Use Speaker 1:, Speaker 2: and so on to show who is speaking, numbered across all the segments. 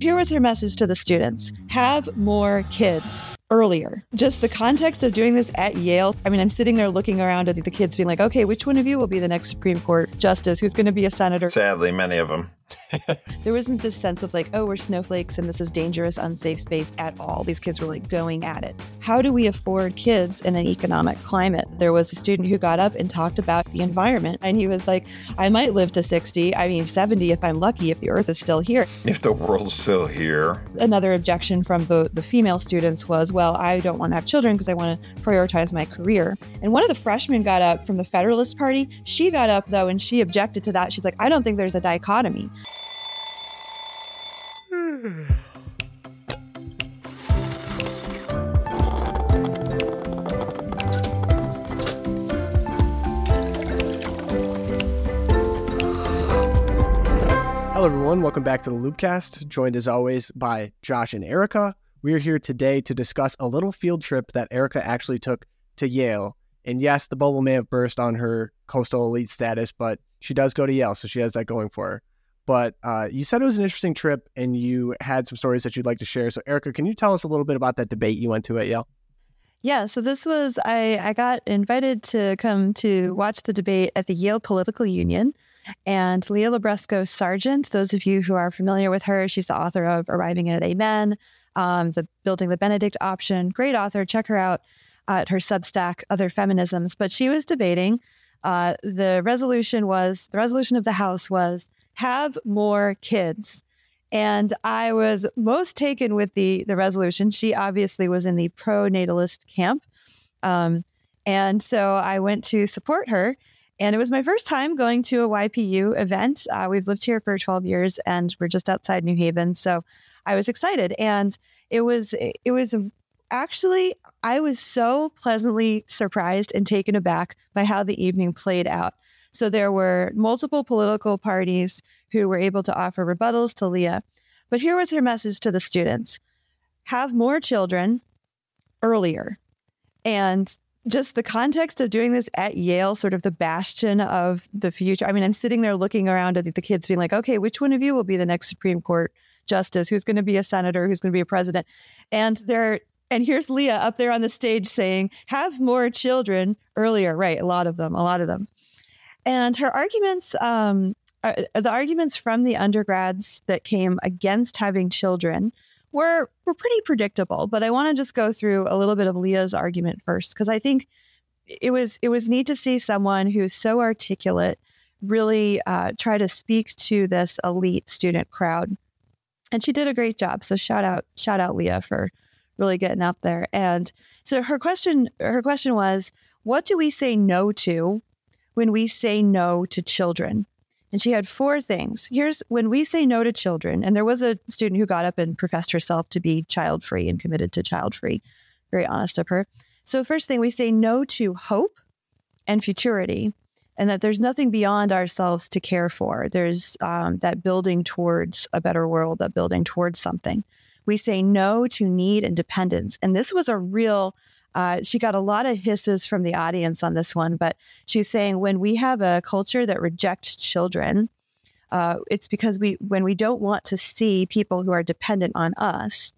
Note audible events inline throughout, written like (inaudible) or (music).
Speaker 1: Here was her message to the students have more kids earlier. Just the context of doing this at Yale. I mean, I'm sitting there looking around at the kids being like, okay, which one of you will be the next Supreme Court justice? Who's going to be a senator?
Speaker 2: Sadly, many of them. (laughs)
Speaker 1: there wasn't this sense of like, oh, we're snowflakes and this is dangerous, unsafe space at all. These kids were like going at it. How do we afford kids in an economic climate? There was a student who got up and talked about the environment, and he was like, I might live to 60, I mean, 70 if I'm lucky, if the earth is still here.
Speaker 2: If the world's still here.
Speaker 1: Another objection from the, the female students was, well, I don't want to have children because I want to prioritize my career. And one of the freshmen got up from the Federalist Party. She got up, though, and she objected to that. She's like, I don't think there's a dichotomy.
Speaker 3: Hello, everyone. Welcome back to the Loopcast, joined as always by Josh and Erika. We are here today to discuss a little field trip that Erika actually took to Yale. And yes, the bubble may have burst on her coastal elite status, but she does go to Yale, so she has that going for her. But uh, you said it was an interesting trip and you had some stories that you'd like to share. So, Erika, can you tell us a little bit about that debate you went to at Yale?
Speaker 1: Yeah, so this was I I got invited to come to watch the debate at the Yale Political Union. And Leah Libresco Sargent, those of you who are familiar with her, she's the author of Arriving at Amen, um, the Building the Benedict option. Great author. Check her out at her Substack, Other Feminisms. But she was debating. Uh, the resolution was the resolution of the House was have more kids. And I was most taken with the the resolution. She obviously was in the pro natalist camp, um, and so I went to support her. And it was my first time going to a YPU event. Uh, we've lived here for 12 years, and we're just outside New Haven, so I was excited. And it was it was actually I was so pleasantly surprised and taken aback by how the evening played out. So there were multiple political parties who were able to offer rebuttals to Leah. But here was her message to the students have more children earlier. And just the context of doing this at Yale, sort of the bastion of the future. I mean, I'm sitting there looking around at the kids being like, okay, which one of you will be the next Supreme Court justice? Who's going to be a senator? Who's going to be a president? And they're and here's Leah up there on the stage saying, have more children earlier. Right. A lot of them, a lot of them. And her arguments, um, uh, the arguments from the undergrads that came against having children were were pretty predictable. But I want to just go through a little bit of Leah's argument first because I think it was it was neat to see someone who's so articulate really uh, try to speak to this elite student crowd, and she did a great job. So shout out shout out Leah for really getting out there. And so her question her question was, what do we say no to when we say no to children. And she had four things. Here's when we say no to children, and there was a student who got up and professed herself to be child free and committed to child free. Very honest of her. So, first thing, we say no to hope and futurity, and that there's nothing beyond ourselves to care for. There's um, that building towards a better world, that building towards something. We say no to need and dependence. And this was a real uh, she got a lot of hisses from the audience on this one, but she's saying when we have a culture that rejects children, uh, it's because we when we don't want to see people who are dependent on us,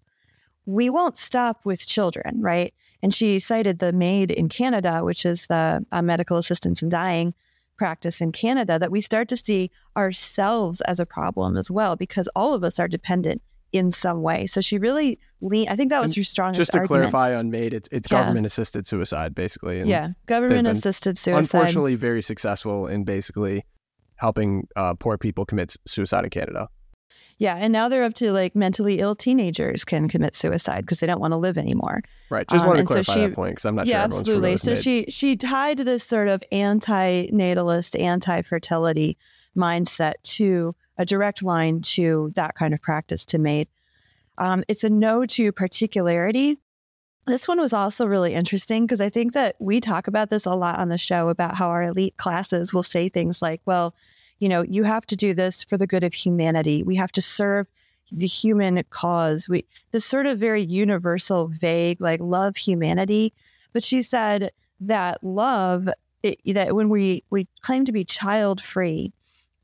Speaker 1: we won't stop with children, right? And she cited the MAID in Canada, which is the uh, medical assistance in dying practice in Canada, that we start to see ourselves as a problem as well, because all of us are dependent in some way. So she really lean. I think that was her strongest.
Speaker 3: Just to
Speaker 1: argument.
Speaker 3: clarify on MAID, it's it's yeah. government assisted suicide basically.
Speaker 1: And yeah, government assisted suicide.
Speaker 3: Unfortunately, very successful in basically helping uh, poor people commit suicide in Canada.
Speaker 1: Yeah, and now they're up to like mentally ill teenagers can commit suicide because they don't want to live anymore.
Speaker 3: Right. Just um, want to clarify so she, that point because I'm not
Speaker 1: yeah,
Speaker 3: sure.
Speaker 1: absolutely. So she she tied this sort of anti-natalist, anti-fertility mindset to a direct line to that kind of practice to MAID. Um, it's a no to particularity. This one was also really interesting because I think that we talk about this a lot on the show about how our elite classes will say things like, well, you know, you have to do this for the good of humanity. We have to serve the human cause. We this sort of very universal, vague, like love humanity. But she said that love, it, that when we we claim to be child free,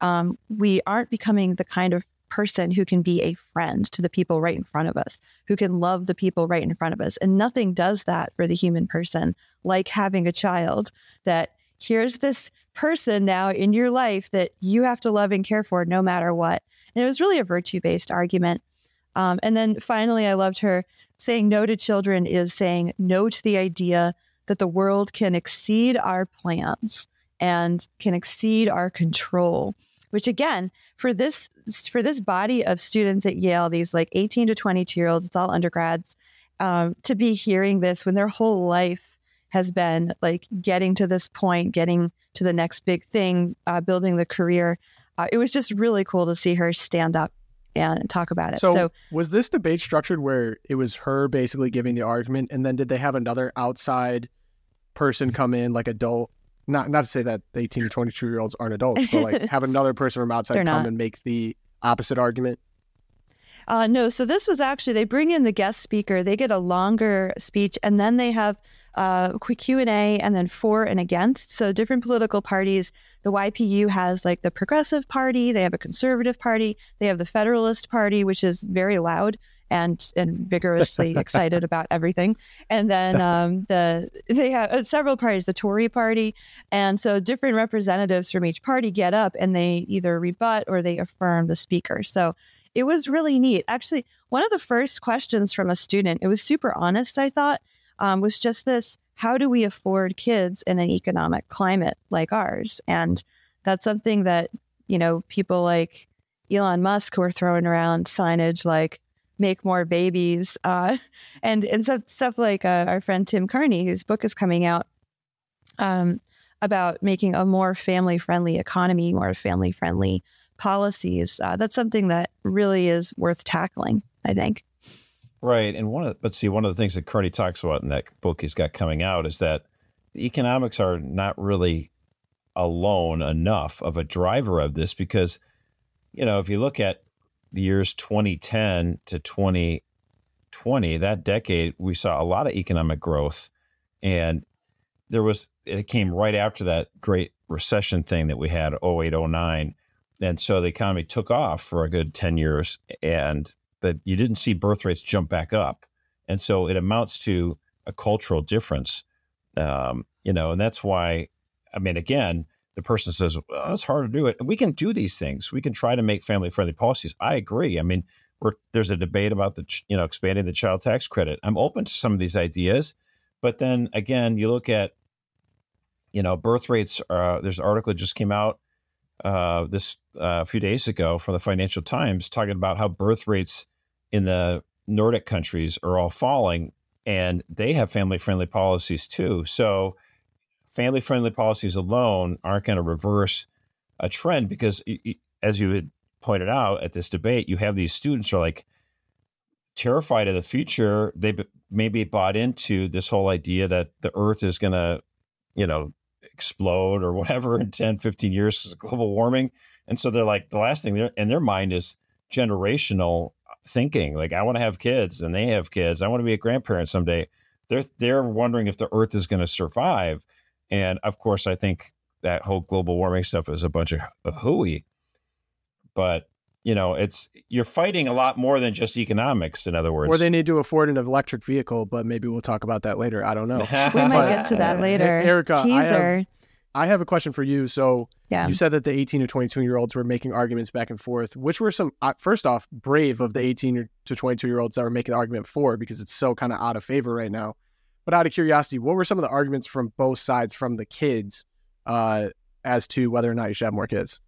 Speaker 1: um, we aren't becoming the kind of person who can be a friend to the people right in front of us, who can love the people right in front of us. And nothing does that for the human person like having a child that here's this person now in your life that you have to love and care for no matter what. And it was really a virtue based argument. Um, and then finally, I loved her saying no to children is saying no to the idea that the world can exceed our plans and can exceed our control which again for this for this body of students at yale these like 18 to 22 year olds it's all undergrads um, to be hearing this when their whole life has been like getting to this point getting to the next big thing uh, building the career uh, it was just really cool to see her stand up and talk about it.
Speaker 3: So, so was this debate structured where it was her basically giving the argument and then did they have another outside person come in like adult not not to say that the 18 to 22 year olds aren't adults, but like (laughs) have another person from outside come and make the opposite argument?
Speaker 1: Uh, no, so this was actually they bring in the guest speaker. They get a longer speech, and then they have uh, quick Q and A, and then for and against. So different political parties. The YPU has like the Progressive Party. They have a Conservative Party. They have the Federalist Party, which is very loud and and vigorously excited about everything. And then (laughs) um, the they have uh, several parties, the Tory party, and so different representatives from each party get up and they either rebut or they affirm the speaker. So it was really neat. Actually, one of the first questions from a student, it was super honest. I thought um, was just this: How do we afford kids in an economic climate like ours? And that's something that you know people like Elon Musk who are throwing around signage like make more babies. Uh, (laughs) and and stuff, stuff like uh, our friend Tim Carney, whose book is coming out um, about making a more family friendly economy, more family friendly policies. Uh, that's something that really is worth tackling, I think.
Speaker 4: Right. And one of, but see, one of the things that Carney talks about in that book he's got coming out is that the economics are not really alone enough of a driver of this because, you know, if you look at the years 2010 to 2020, that decade, we saw a lot of economic growth. And there was, it came right after that great recession thing that we had 08, 09. And so the economy took off for a good 10 years and that you didn't see birth rates jump back up. And so it amounts to a cultural difference. Um, you know, and that's why, I mean, again, the person says, well, it's hard to do it. And we can do these things. We can try to make family friendly policies. I agree. I mean, there's a debate about the, you know, expanding the child tax credit. I'm open to some of these ideas. But then again, you look at, you know, birth rates. Uh, there's an article that just came out uh, this uh, a few days ago from the Financial Times talking about how birth rates in the Nordic countries are all falling and they have family friendly policies too. So, family friendly policies alone aren't going to reverse a trend because, as you had pointed out at this debate, you have these students who are like terrified of the future. They maybe bought into this whole idea that the earth is going to, you know, explode or whatever in 10, 15 years because of global warming. And so they're like, the last thing in their mind is generational uh, thinking. Like, I want to have kids and they have kids. I want to be a grandparent someday. They're, they're wondering if the earth is going to survive. And of course, I think that whole global warming stuff is a bunch of hooey. But you know, it's you're fighting a lot more than just economics. In other words,
Speaker 3: or they need to afford an electric vehicle. But maybe we'll talk about that later. I don't know. (laughs)
Speaker 1: we might get to that (laughs) later.
Speaker 3: Erika, Teaser. I have, I have a question for you. So yeah. you said that the 18 to 22 year olds were making arguments back and forth. Which were some uh, first off brave of the 18 to 22 year olds that were making the argument for because it's so kind of out of favor right now. But out of curiosity, what were some of the arguments from both sides from the kids uh, as to whether or not you should have more kids?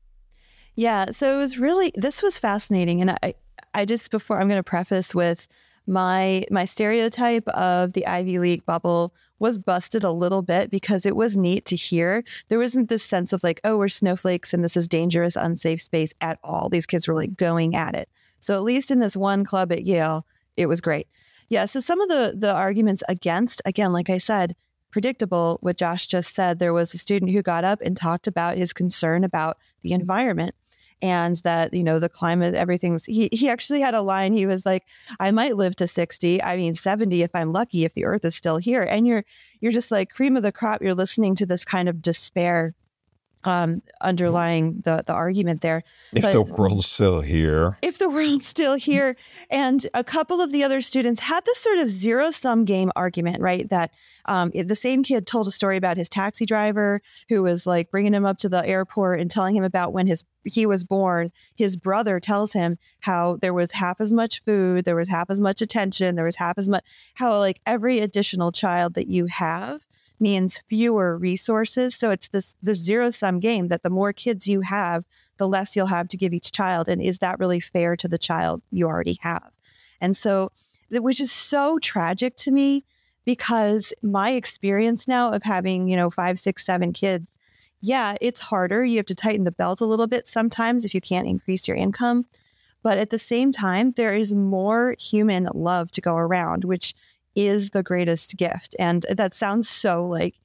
Speaker 1: Yeah, so it was really this was fascinating, and I I just before I'm going to preface with my my stereotype of the Ivy League bubble was busted a little bit because it was neat to hear. There wasn't this sense of like, oh, we're snowflakes and this is dangerous, unsafe space at all. These kids were like going at it. So at least in this one club at Yale, it was great. Yeah. So some of the the arguments against, again, like I said, predictable. What Josh just said, there was a student who got up and talked about his concern about the environment and that you know the climate everything's he, he actually had a line he was like i might live to 60 i mean 70 if i'm lucky if the earth is still here and you're you're just like cream of the crop you're listening to this kind of despair um, underlying the the argument there.
Speaker 4: If
Speaker 1: But-
Speaker 4: the world's still here.
Speaker 1: if the world's still here. And a couple of the other students had this sort of zero sum game argument, right? That um, the same kid told a story about his taxi driver who was like bringing him up to the airport and telling him about when his he was born. His brother tells him how there was half as much food, there was half as much attention, there was half as much how like every additional child that you have means fewer resources. So it's this this zero sum game that the more kids you have, the less you'll have to give each child. And is that really fair to the child you already have? And so, it was just so tragic to me because my experience now of having, you know, five, six, seven kids, yeah, it's harder. You have to tighten the belt a little bit sometimes if you can't increase your income. But at the same time, there is more human love to go around, which is the greatest gift. And that sounds so like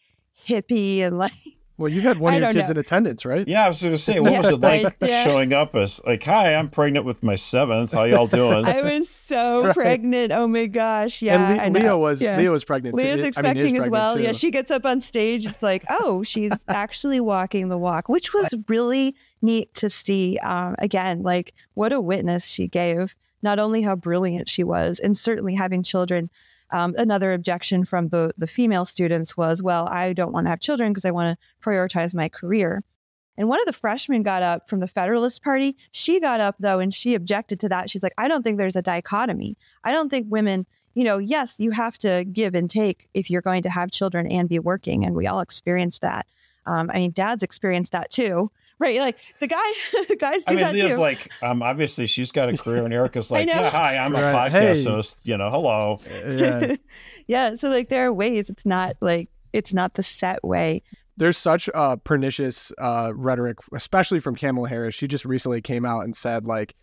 Speaker 1: hippie and like
Speaker 3: Well, you had one
Speaker 1: I
Speaker 3: of your kids
Speaker 1: know.
Speaker 3: in attendance, right?
Speaker 4: Yeah, I was going to say, what
Speaker 1: Yeah,
Speaker 4: was it (laughs) like
Speaker 1: right, yeah.
Speaker 4: showing up as like, "Hi, I'm pregnant with my seventh. How y'all doing?" (laughs)
Speaker 1: I was so (laughs)
Speaker 3: Right.
Speaker 1: pregnant. Oh my gosh. Yeah.
Speaker 3: and
Speaker 1: I
Speaker 3: Le-
Speaker 1: know.
Speaker 3: Leo was
Speaker 1: Yeah.
Speaker 3: Leo was pregnant. too.
Speaker 1: Leah's
Speaker 3: I mean, is
Speaker 1: expecting as well.
Speaker 3: too.
Speaker 1: Yeah, she gets up on stage. It's like, oh, she's actually walking the walk, which was really neat to see. Um, again, like what a witness she gave. Not only how brilliant she was, and certainly having children. Um, another objection from the the female students was, well, I don't want to have children because I want to prioritize my career. And one of the freshmen got up from the Federalist Party. She got up though, and she objected to that. She's like, I don't think there's a dichotomy. I don't think women you know, yes, you have to give and take if you're going to have children and be working. And we all experience that. Um, I mean, dads experience that too, right? Like the guy, (laughs) the guys do
Speaker 4: I mean,
Speaker 1: that
Speaker 4: Leah's
Speaker 1: too.
Speaker 4: like, um, obviously she's got a career, and Erika's (laughs) like, yeah, hi, I'm a
Speaker 3: Right.
Speaker 4: podcast
Speaker 3: Hey.
Speaker 4: host. You know, hello.
Speaker 3: Yeah. (laughs)
Speaker 1: yeah. So like there are ways it's not like, it's not the set way.
Speaker 3: There's such uh, pernicious uh, rhetoric, especially from Kamala Harris. She just recently came out and said, like,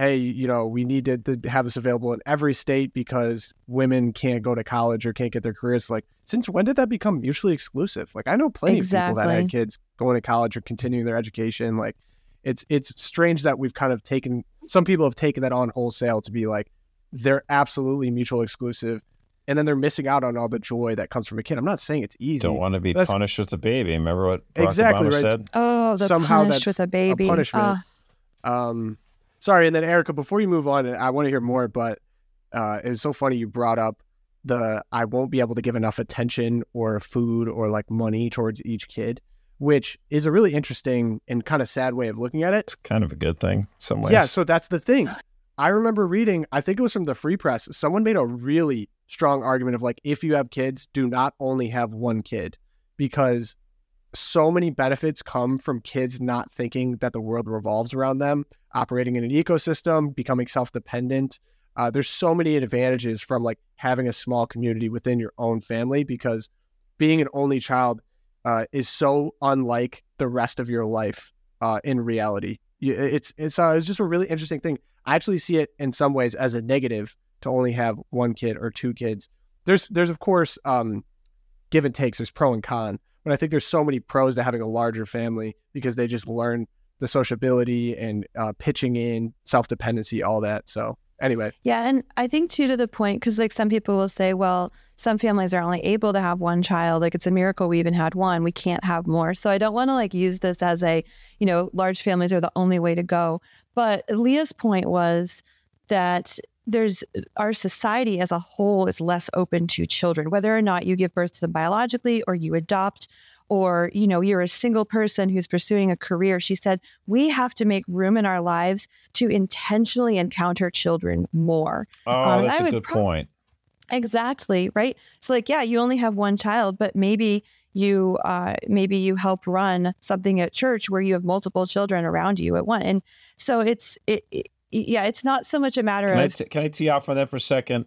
Speaker 3: hey, you know, we need to, to have this available in every state because women can't go to college or can't get their careers. Like, since when did that become mutually exclusive? Like, I know plenty of people that
Speaker 1: Exactly.
Speaker 3: had kids going to college or continuing their education. Like, it's it's strange that we've kind of taken some people have taken that on wholesale to be like they're absolutely mutual exclusive, and then they're missing out on all the joy that comes from a kid. I'm not saying it's easy.
Speaker 4: Don't want to be
Speaker 3: That's-
Speaker 4: punished with a baby. Remember what Barack
Speaker 3: Exactly
Speaker 4: Obama
Speaker 3: right.
Speaker 4: said?
Speaker 1: Oh, the
Speaker 3: Somehow
Speaker 1: punished
Speaker 3: that's
Speaker 1: with a baby.
Speaker 3: punishment.
Speaker 1: Ah,
Speaker 3: Um, sorry, and then Erika, before you move on, I want to hear more, but uh, it was so funny you brought up the I won't be able to give enough attention or food or like money towards each kid, which is a really interesting and kind of sad way of looking at it.
Speaker 4: It's kind of a good thing, in some ways.
Speaker 3: Yeah, so that's the thing. I remember reading, I think it was from the Free Press, someone made a really strong argument of like, if you have kids, do not only have one kid because so many benefits come from kids not thinking that the world revolves around them, operating in an ecosystem, becoming self dependent. Uh, there's so many advantages from like having a small community within your own family because being an only child uh, is so unlike the rest of your life uh, in reality. It's it's uh, it's just a really interesting thing. I actually see it in some ways as a negative to only have one kid or two kids. There's there's of course um, give and takes. There's pro and con, but I think there's so many pros to having a larger family because they just learn the sociability and uh, pitching in, self dependency, all that. So anyway,
Speaker 1: Yeah, and I think too to the point because like some people will say, well, some families are only able to have one child. Like it's a miracle we even had one. We can't have more. So I don't want to like use this as a, you know, large families are the only way to go. But Leah's point was that there's our society as a whole is less open to children, whether or not you give birth to them biologically or you adopt or you know you're a single person who's pursuing a career. She said we have to make room in our lives to intentionally encounter children more.
Speaker 4: Oh,
Speaker 1: Um,
Speaker 4: that's
Speaker 1: I
Speaker 4: a good
Speaker 1: prob-
Speaker 4: point.
Speaker 1: exactly right? So like yeah you only have one child but maybe you uh, maybe you help run something at church where you have multiple children around you at one and so it's it, it yeah it's not so much a matter
Speaker 4: Can
Speaker 1: of
Speaker 4: t- can I tee off on that for a second?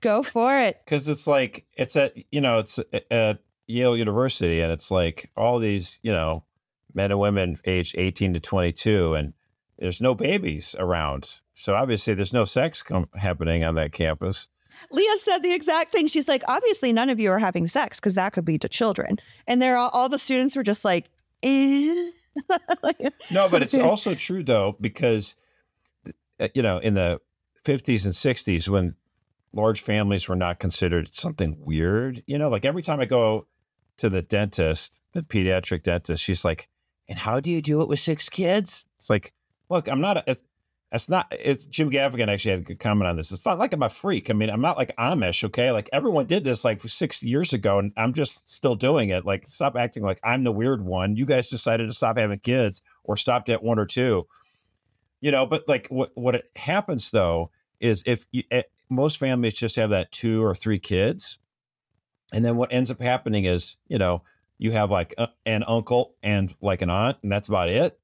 Speaker 1: go for it
Speaker 4: Because it's like, it's at, you know, it's at Yale University and it's like all these, you know, men and women aged 18 to 22 and there's no babies around. So obviously there's no sex com- happening on that campus.
Speaker 1: Leah said the exact thing. She's like, obviously, none of you are having sex because that could lead to children. And they're all, all the students were just like, eh. Like, (laughs)
Speaker 4: No, but it's (laughs) also true though because Uh, you know in the 50s and 60s when large families were not considered something weird, you know, like every time I go to the dentist, the pediatric dentist, she's like, and how do you do it with six kids? It's like, look, I'm not. It's not. It's Jim Gaffigan actually had a good comment on this. It's not like I'm a freak. I mean, I'm not like Amish. Okay, like everyone did this like six years ago, and I'm just still doing it. Like, stop acting like I'm the weird one. You guys decided to stop having kids or stopped at one or two. You know, but like what what it happens though is if you, eh, most families just have that two or three kids, and then what ends up happening is you know you have like a, an uncle and like an aunt, and that's about it.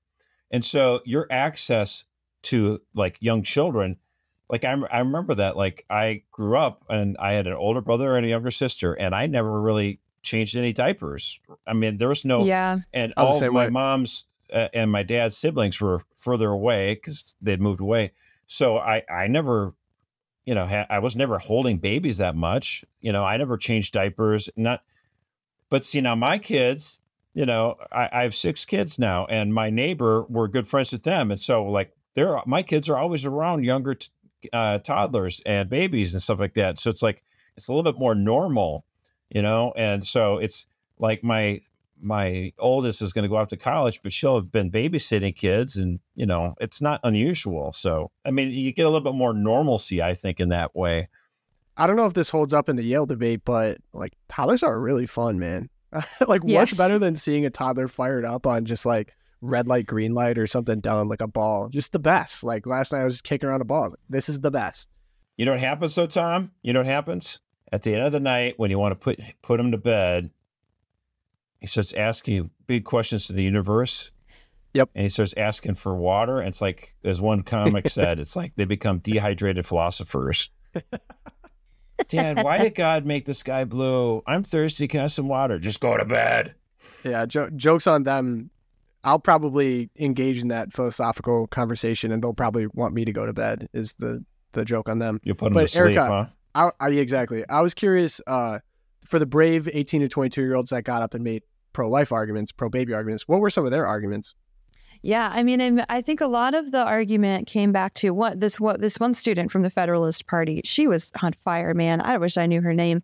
Speaker 4: And so your access to like young children, like I, I remember that, like I grew up and I had an older brother and a younger sister, and I never really changed any diapers. I mean, there was no,
Speaker 1: yeah.
Speaker 4: And
Speaker 3: I
Speaker 4: all
Speaker 3: same
Speaker 4: my
Speaker 3: way.
Speaker 4: mom's uh, and my dad's siblings were further away because they'd moved away. So I, I never, you know, ha- I was never holding babies that much. You know, I never changed diapers. Not, but see now my kids, you know, I, I have six kids now, and my neighbor we're good friends with them, and so like they're my kids are always around younger t- uh, toddlers and babies and stuff like that. So it's like it's a little bit more normal, you know, and so it's like my my oldest is going to go off to college, but she'll have been babysitting kids, and you know, it's not unusual. So I mean, you get a little bit more normalcy, I think, in that way.
Speaker 3: I don't know if this holds up in the Yale debate, but like toddlers are really fun, man. (laughs) like
Speaker 1: Yes.
Speaker 3: what's better than seeing a toddler fired up on just like red light, green light, or something dumb like a ball? Just the best. Like last night, I was just kicking around a ball. Like, this is the best.
Speaker 4: You know what happens though, Tom? You know what happens at the end of the night when you want to put put them to bed. He starts asking big questions to the universe.
Speaker 3: Yep.
Speaker 4: And he starts asking for water. And it's like, as one comic (laughs) said, it's like they become dehydrated philosophers. (laughs) Dad, why did God make the sky blue? I'm thirsty. Can I have some water? Just go to bed.
Speaker 3: Yeah, jo- jokes on them. I'll probably engage in that philosophical conversation, and they'll probably want me to go to bed. Is the the joke on them?
Speaker 4: You put him
Speaker 3: But
Speaker 4: to sleep,
Speaker 3: Erika-
Speaker 4: huh?
Speaker 3: I, I exactly. I was curious uh, for the brave eighteen to twenty two year olds that got up and made pro life arguments, pro baby arguments. What were some of their arguments?
Speaker 1: Yeah, I mean, I'm- think a lot of the argument came back to what this what this one student from the Federalist Party. She was on fire, man. I wish I knew her name,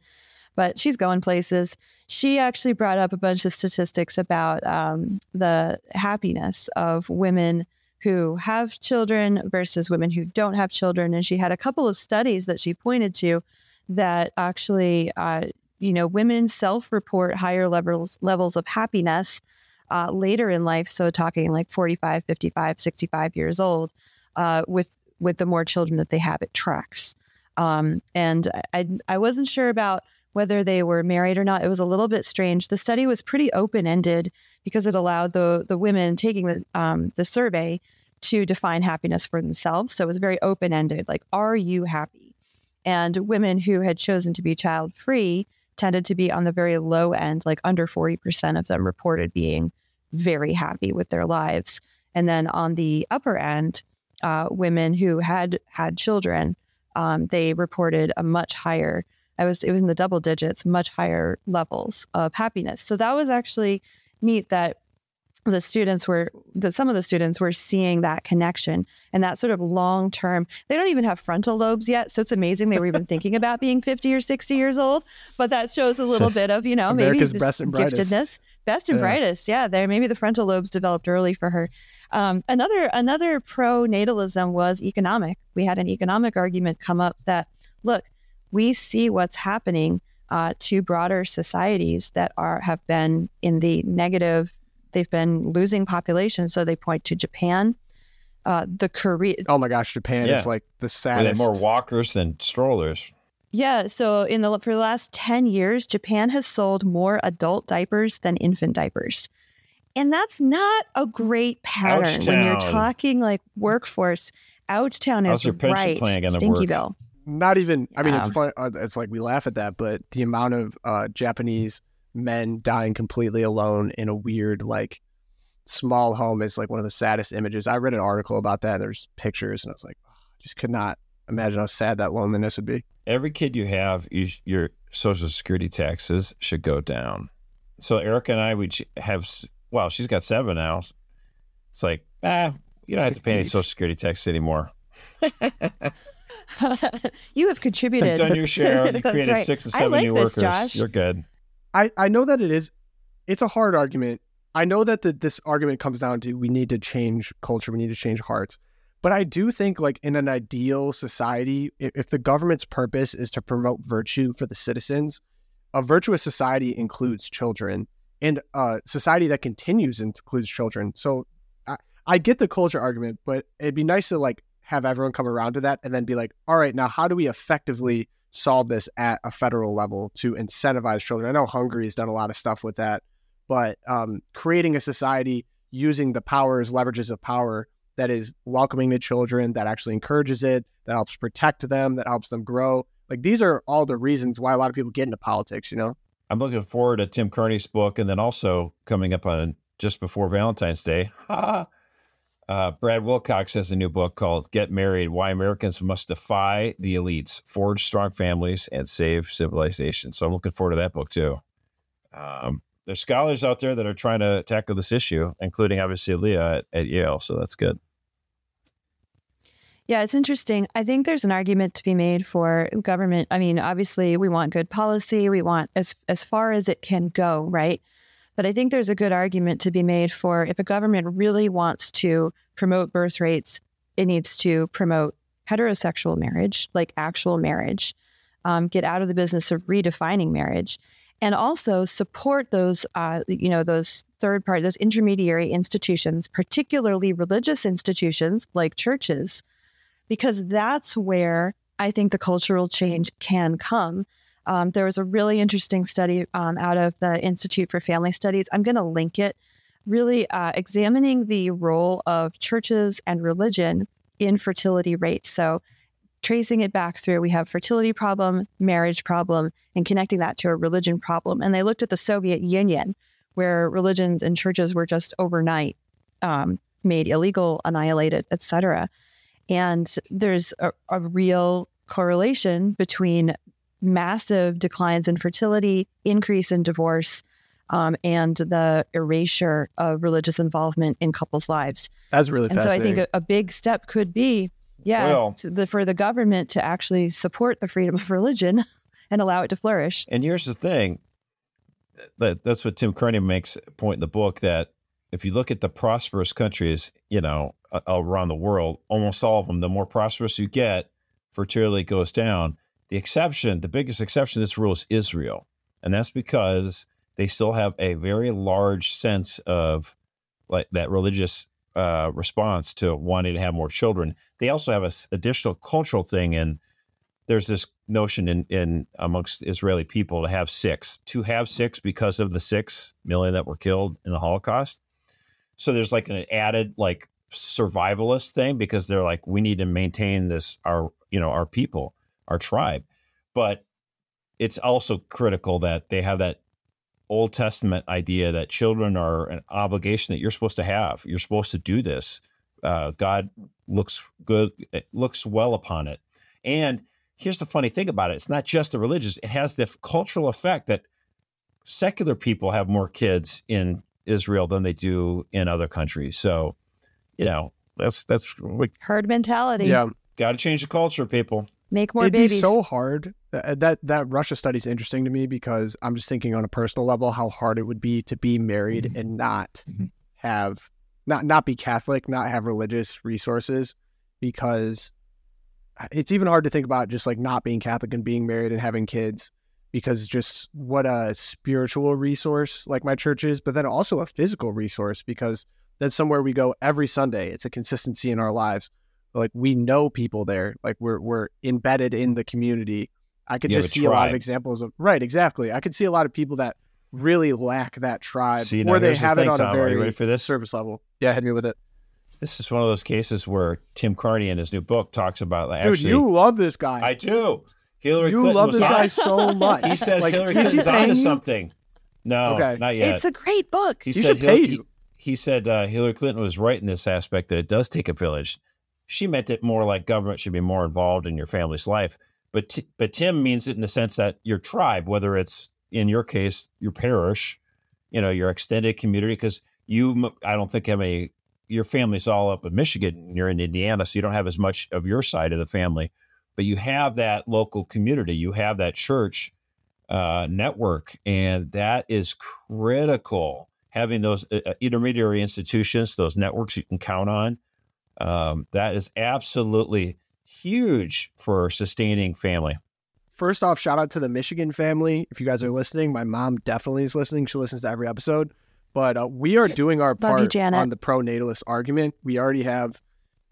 Speaker 1: but she's going places. She actually brought up a bunch of statistics about um, the happiness of women who have children versus women who don't have children, and she had a couple of studies that she pointed to that actually, uh, you know, women self-report higher levels levels of happiness uh, later in life, so talking like 45, 55, 65 years old, uh, with with the more children that they have, it tracks. Um, and I, I wasn't sure about whether they were married or not. It was a little bit strange. The study was pretty open ended because it allowed the the women taking the um, the survey to define happiness for themselves. So it was very open ended. Like, are you happy? And women who had chosen to be child free tended to be on the very low end, like under 40% of them reported being very happy with their lives. And then on the upper end, uh, women who had had children, um, they reported a much higher. I was it was in the double digits, much higher levels of happiness. So that was actually neat that the students were that some of the students were seeing that connection and that sort of long term they don't even have frontal lobes yet so it's amazing they were even (laughs) thinking about being 50 or 60 years old but that shows a little bit of you know
Speaker 3: America's
Speaker 1: maybe
Speaker 3: best and brightest.
Speaker 1: giftedness best and
Speaker 3: Yeah.
Speaker 1: brightest yeah there maybe the frontal lobes developed early for her um, another another pro natalism was economic we had an economic argument come up that look we see what's happening uh, to broader societies that are have been in the negative they've been losing population so they point to japan uh, the korea
Speaker 3: Oh my gosh, Japan
Speaker 4: Yeah.
Speaker 3: is like the
Speaker 4: Where they
Speaker 3: saddest.
Speaker 4: more walkers than strollers.
Speaker 1: Yeah, so in the for the last 10 years, Japan has sold more adult diapers than infant diapers. And that's not a great pattern when you're talking like workforce. Ouchtown
Speaker 4: How's
Speaker 1: is
Speaker 4: your pension
Speaker 1: right.
Speaker 4: plan gonna?
Speaker 1: Stinkyville.
Speaker 3: Not even. I mean, it's fun. uh, It's like we laugh at that, but the amount of uh, Japanese men dying completely alone in a weird like small home is like one of the saddest images. I read an article about that. There's pictures, and I was like, oh, I just could not imagine how sad that loneliness would be.
Speaker 4: every kid you have, you, your social security taxes should go down. So Erika and I, we have, well, she's got seven now. It's like, ah, you don't have to pay any social security taxes anymore. (laughs)
Speaker 1: you have contributed.
Speaker 4: You've done your share. You (laughs) created
Speaker 1: right.
Speaker 4: six and seven
Speaker 1: like
Speaker 4: new
Speaker 1: this,
Speaker 4: workers.
Speaker 1: Josh.
Speaker 4: You're good.
Speaker 3: I I know that it is. It's a hard argument I know that the, this argument comes down to we need to change culture, we need to change hearts. But I do think, like in an ideal society, if, if the government's purpose is to promote virtue for the citizens, a virtuous society includes children, and a society that continues includes children. So I, I get the culture argument, but it'd be nice to like have everyone come around to that and then be like, all right, now how do we effectively solve this at a federal level to incentivize children? I know Hungary has done a lot of stuff with that, but um, creating a society using the powers, leverages of power that is welcoming the children, that actually encourages it, that helps protect them, that helps them grow. Like these are all the reasons why a lot of people get into politics, you know?
Speaker 4: I'm looking forward to Tim Carney's book, and then also coming up on just before Valentine's Day. (laughs) uh, Brad Wilcox has a new book called "Get Married: Why Americans Must Defy the Elites, Forge Strong Families, and Save Civilization." So I'm looking forward to that book too. Um, there's scholars out there that are trying to tackle this issue, including obviously Leah at, at Yale. So that's good.
Speaker 1: Yeah, it's interesting. I think there's an argument to be made for government. I mean, obviously, we want good policy. We want as as far as it can go, right? But I think there's a good argument to be made for if a government really wants to promote birth rates, it needs to promote heterosexual marriage, like actual marriage, um, get out of the business of redefining marriage, and also support those, uh, you know, those third party, those intermediary institutions, particularly religious institutions like churches because that's where I think the cultural change can come. Um, there was a really interesting study um, out of the Institute for Family Studies. I'm going to link it, really uh, examining the role of churches and religion in fertility rates. So, tracing it back through, we have fertility problem, marriage problem, and connecting that to a religion problem. And they looked at the Soviet Union, where religions and churches were just overnight um, made illegal, annihilated, etc. And there's a, a real correlation between massive declines in fertility, increase in divorce, um, and the erasure of religious involvement in couples' lives.
Speaker 3: That's really
Speaker 1: and so I think a, a big step could be, yeah,
Speaker 4: Well-
Speaker 1: the, for the government to actually support the freedom of religion (laughs) and allow it to flourish.
Speaker 4: And here's the thing that that's what Tim Carney makes point in the book that if you look at the prosperous countries, you know, around the world, almost all of them, the more prosperous you get, fertility goes down. The exception, the biggest exception to this rule is Israel. And that's because they still have a very large sense of like that religious uh, response to wanting to have more children. They also have a s- additional cultural thing, and there's this notion in, in amongst Israeli people to have six, to have six because of the six million that were killed in the Holocaust. So there's like an added like survivalist thing because they're like we need to maintain this our you know our people our tribe, but it's also critical that they have that Old Testament idea that children are an obligation that you're supposed to have. You're supposed to do this. Uh, God looks good, it looks well upon it. And here's the funny thing about it it's not just the religious, it has the cultural effect that secular people have more kids in Israel than they do in other countries. So, you know, that's, that's, we
Speaker 1: Herd mentality.
Speaker 3: yeah.
Speaker 4: got to change the culture, people.
Speaker 1: Make more
Speaker 3: It'd
Speaker 1: babies.
Speaker 3: be so hard. That, that that Russia study is interesting to me because I'm just thinking on a personal level how hard it would be to be married
Speaker 2: Mhm.
Speaker 3: and not
Speaker 2: Mhm.
Speaker 3: have not not be Catholic, not have religious resources because it's even hard to think about just like not being Catholic and being married and having kids because just what a spiritual resource like my church is, but then also a physical resource because that's somewhere we go every Sunday. It's a consistency in our lives. Like we know people there, like we're we're embedded in the community. I could
Speaker 4: You
Speaker 3: just
Speaker 4: a
Speaker 3: see a lot of examples of right, exactly. I could see a lot of people that really lack that tribe,
Speaker 4: See,
Speaker 3: or they
Speaker 4: here's the
Speaker 3: have
Speaker 4: thing,
Speaker 3: it on
Speaker 4: Tom.
Speaker 3: a
Speaker 4: Are
Speaker 3: very
Speaker 4: ready for this?
Speaker 3: service level. Yeah, hit me with it,
Speaker 4: This is one of those cases where Tim Carney in his new book talks about like,
Speaker 3: dude.
Speaker 4: actually.
Speaker 3: you love this guy.
Speaker 4: I do. Hillary
Speaker 3: you
Speaker 4: Clinton
Speaker 3: love
Speaker 4: was
Speaker 3: this
Speaker 4: on-
Speaker 3: guy so (laughs) much.
Speaker 4: He says
Speaker 3: Like,
Speaker 4: Hillary
Speaker 3: he's
Speaker 4: Clinton's
Speaker 3: paying
Speaker 4: onto something. No,
Speaker 3: Okay.
Speaker 4: not yet.
Speaker 1: It's a great book.
Speaker 4: he
Speaker 3: He
Speaker 4: said
Speaker 3: should pay
Speaker 4: Hil-
Speaker 3: you.
Speaker 4: He, he said uh, Hillary Clinton was right in this aspect that it does take a village. She meant it more like government should be more involved in your family's life. But T- but Tim means it in the sense that your tribe, whether it's in your case your parish, you know, your extended community, because you I don't think have any. Your family's all up in Michigan. and You're in Indiana, so you don't have as much of your side of the family but you have that local community, you have that church uh, network, and that is critical having those uh, uh, intermediary institutions, those networks you can count on, um, that is absolutely huge for sustaining family.
Speaker 3: First off, shout out to the Michigan family. If you guys are listening, my mom definitely is listening. She listens to every episode. But uh, we are doing our
Speaker 1: Love you,
Speaker 3: part on the pro natalist argument. We already have,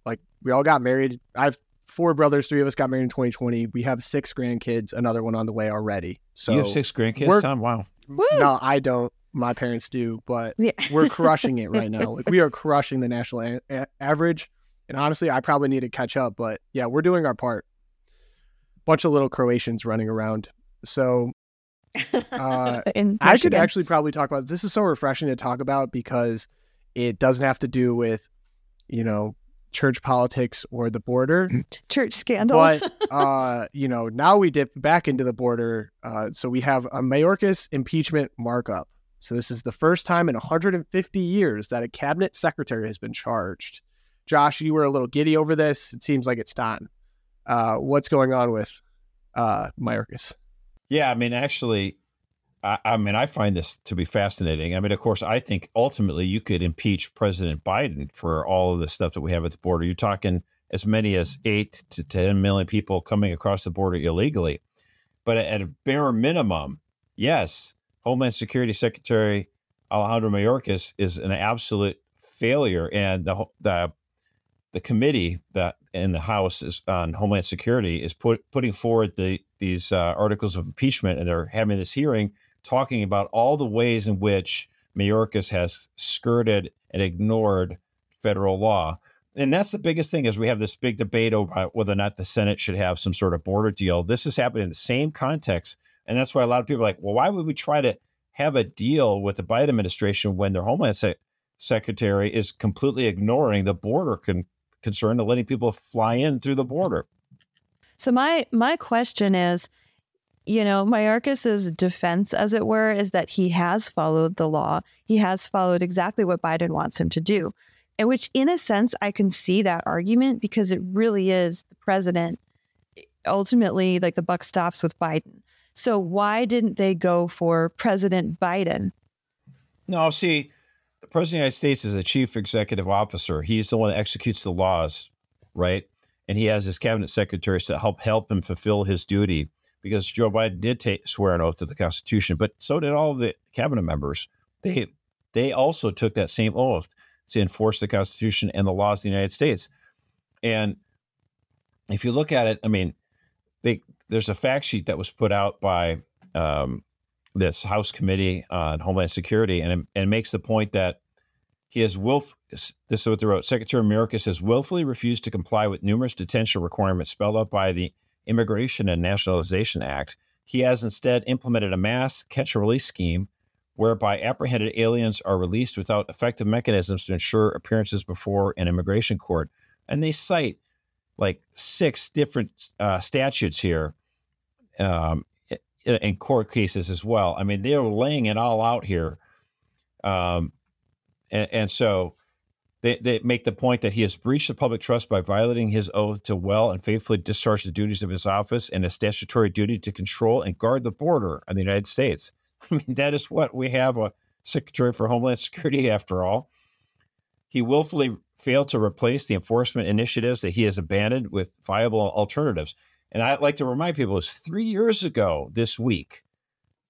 Speaker 3: like, we all got married. I have four brothers. Three of us got married in 2020. We have six grandkids. Another one on the way already. So
Speaker 4: you have six grandkids,
Speaker 3: we're-
Speaker 4: Tom? Wow.
Speaker 1: Woo!
Speaker 3: no, I don't. My parents do, but
Speaker 1: Yeah.
Speaker 3: we're crushing (laughs) it right now. Like we are crushing the national a- a- average. And honestly, I probably need to catch up. But yeah, we're doing our part. Bunch of little Croatians running around. So (laughs) uh,
Speaker 1: in
Speaker 3: I could actually probably talk about this is so refreshing to talk about because it doesn't have to do with, you know, church politics or the border.
Speaker 1: church scandals.
Speaker 3: But (laughs) uh, you know, now we dip back into the border. Uh, so we have a Mayorkas impeachment markup. So this is the first time in 150 years that a cabinet secretary has been charged. Josh, you were a little giddy over this. It seems like it's time. Uh, what's going on with uh?
Speaker 4: Yeah, I mean, actually, I, I mean, I find this to be fascinating. I mean, of course, I think ultimately you could impeach President Biden for all of the stuff that we have at the border. You're talking as many as eight to 10 million people coming across the border illegally. But at a bare minimum, yes, Homeland Security Secretary Alejandro Mayorkas is an absolute failure. And the, the, the committee that in the House is on Homeland Security is put, putting forward the these uh, articles of impeachment, and they're having this hearing talking about all the ways in which Mayorkas has skirted and ignored federal law. And that's the biggest thing is we have this big debate over whether or not the Senate should have some sort of border deal. This is happening in the same context. And that's why a lot of people are like, well, why would we try to have a deal with the Biden administration when their Homeland Sec- Secretary is completely ignoring the border con- concern of letting people fly in through the border?
Speaker 1: So my my question is, you know, Mayorkas's defense, as it were, is that he has followed the law. He has followed exactly what Biden wants him to do. And which in a sense I can see that argument because it really is the president ultimately like the buck stops with Biden. So why didn't they go for President Biden?
Speaker 4: No, see, the president of the United States is the chief executive officer. He's the one that executes the laws, right? And he has his cabinet secretaries to help help him fulfill his duty because Joe Biden did take, swear an oath to the Constitution, but so did all the cabinet members. They they also took that same oath to enforce the Constitution and the laws of the United States. And if you look at it, I mean, they there's a fact sheet that was put out by um, this House Committee on Homeland Security, and and makes the point that he has willf. This is what they wrote. Secretary Mayorkas has willfully refused to comply with numerous detention requirements spelled out by the Immigration and Nationalization Act. He has instead implemented a mass catch and release scheme whereby apprehended aliens are released without effective mechanisms to ensure appearances before an immigration court. And they cite like six different uh, statutes here um, in, court cases as well. I mean, they're laying it all out here. Um, and, and so they, they make the point that he has breached the public trust by violating his oath to well and faithfully discharge the duties of his office and his statutory duty to control and guard the border of the United States. (laughs) I mean, that is what we have a Secretary for Homeland Security after all. He willfully failed to replace the enforcement initiatives that he has abandoned with viable alternatives. And I'd like to remind people it was three years ago this week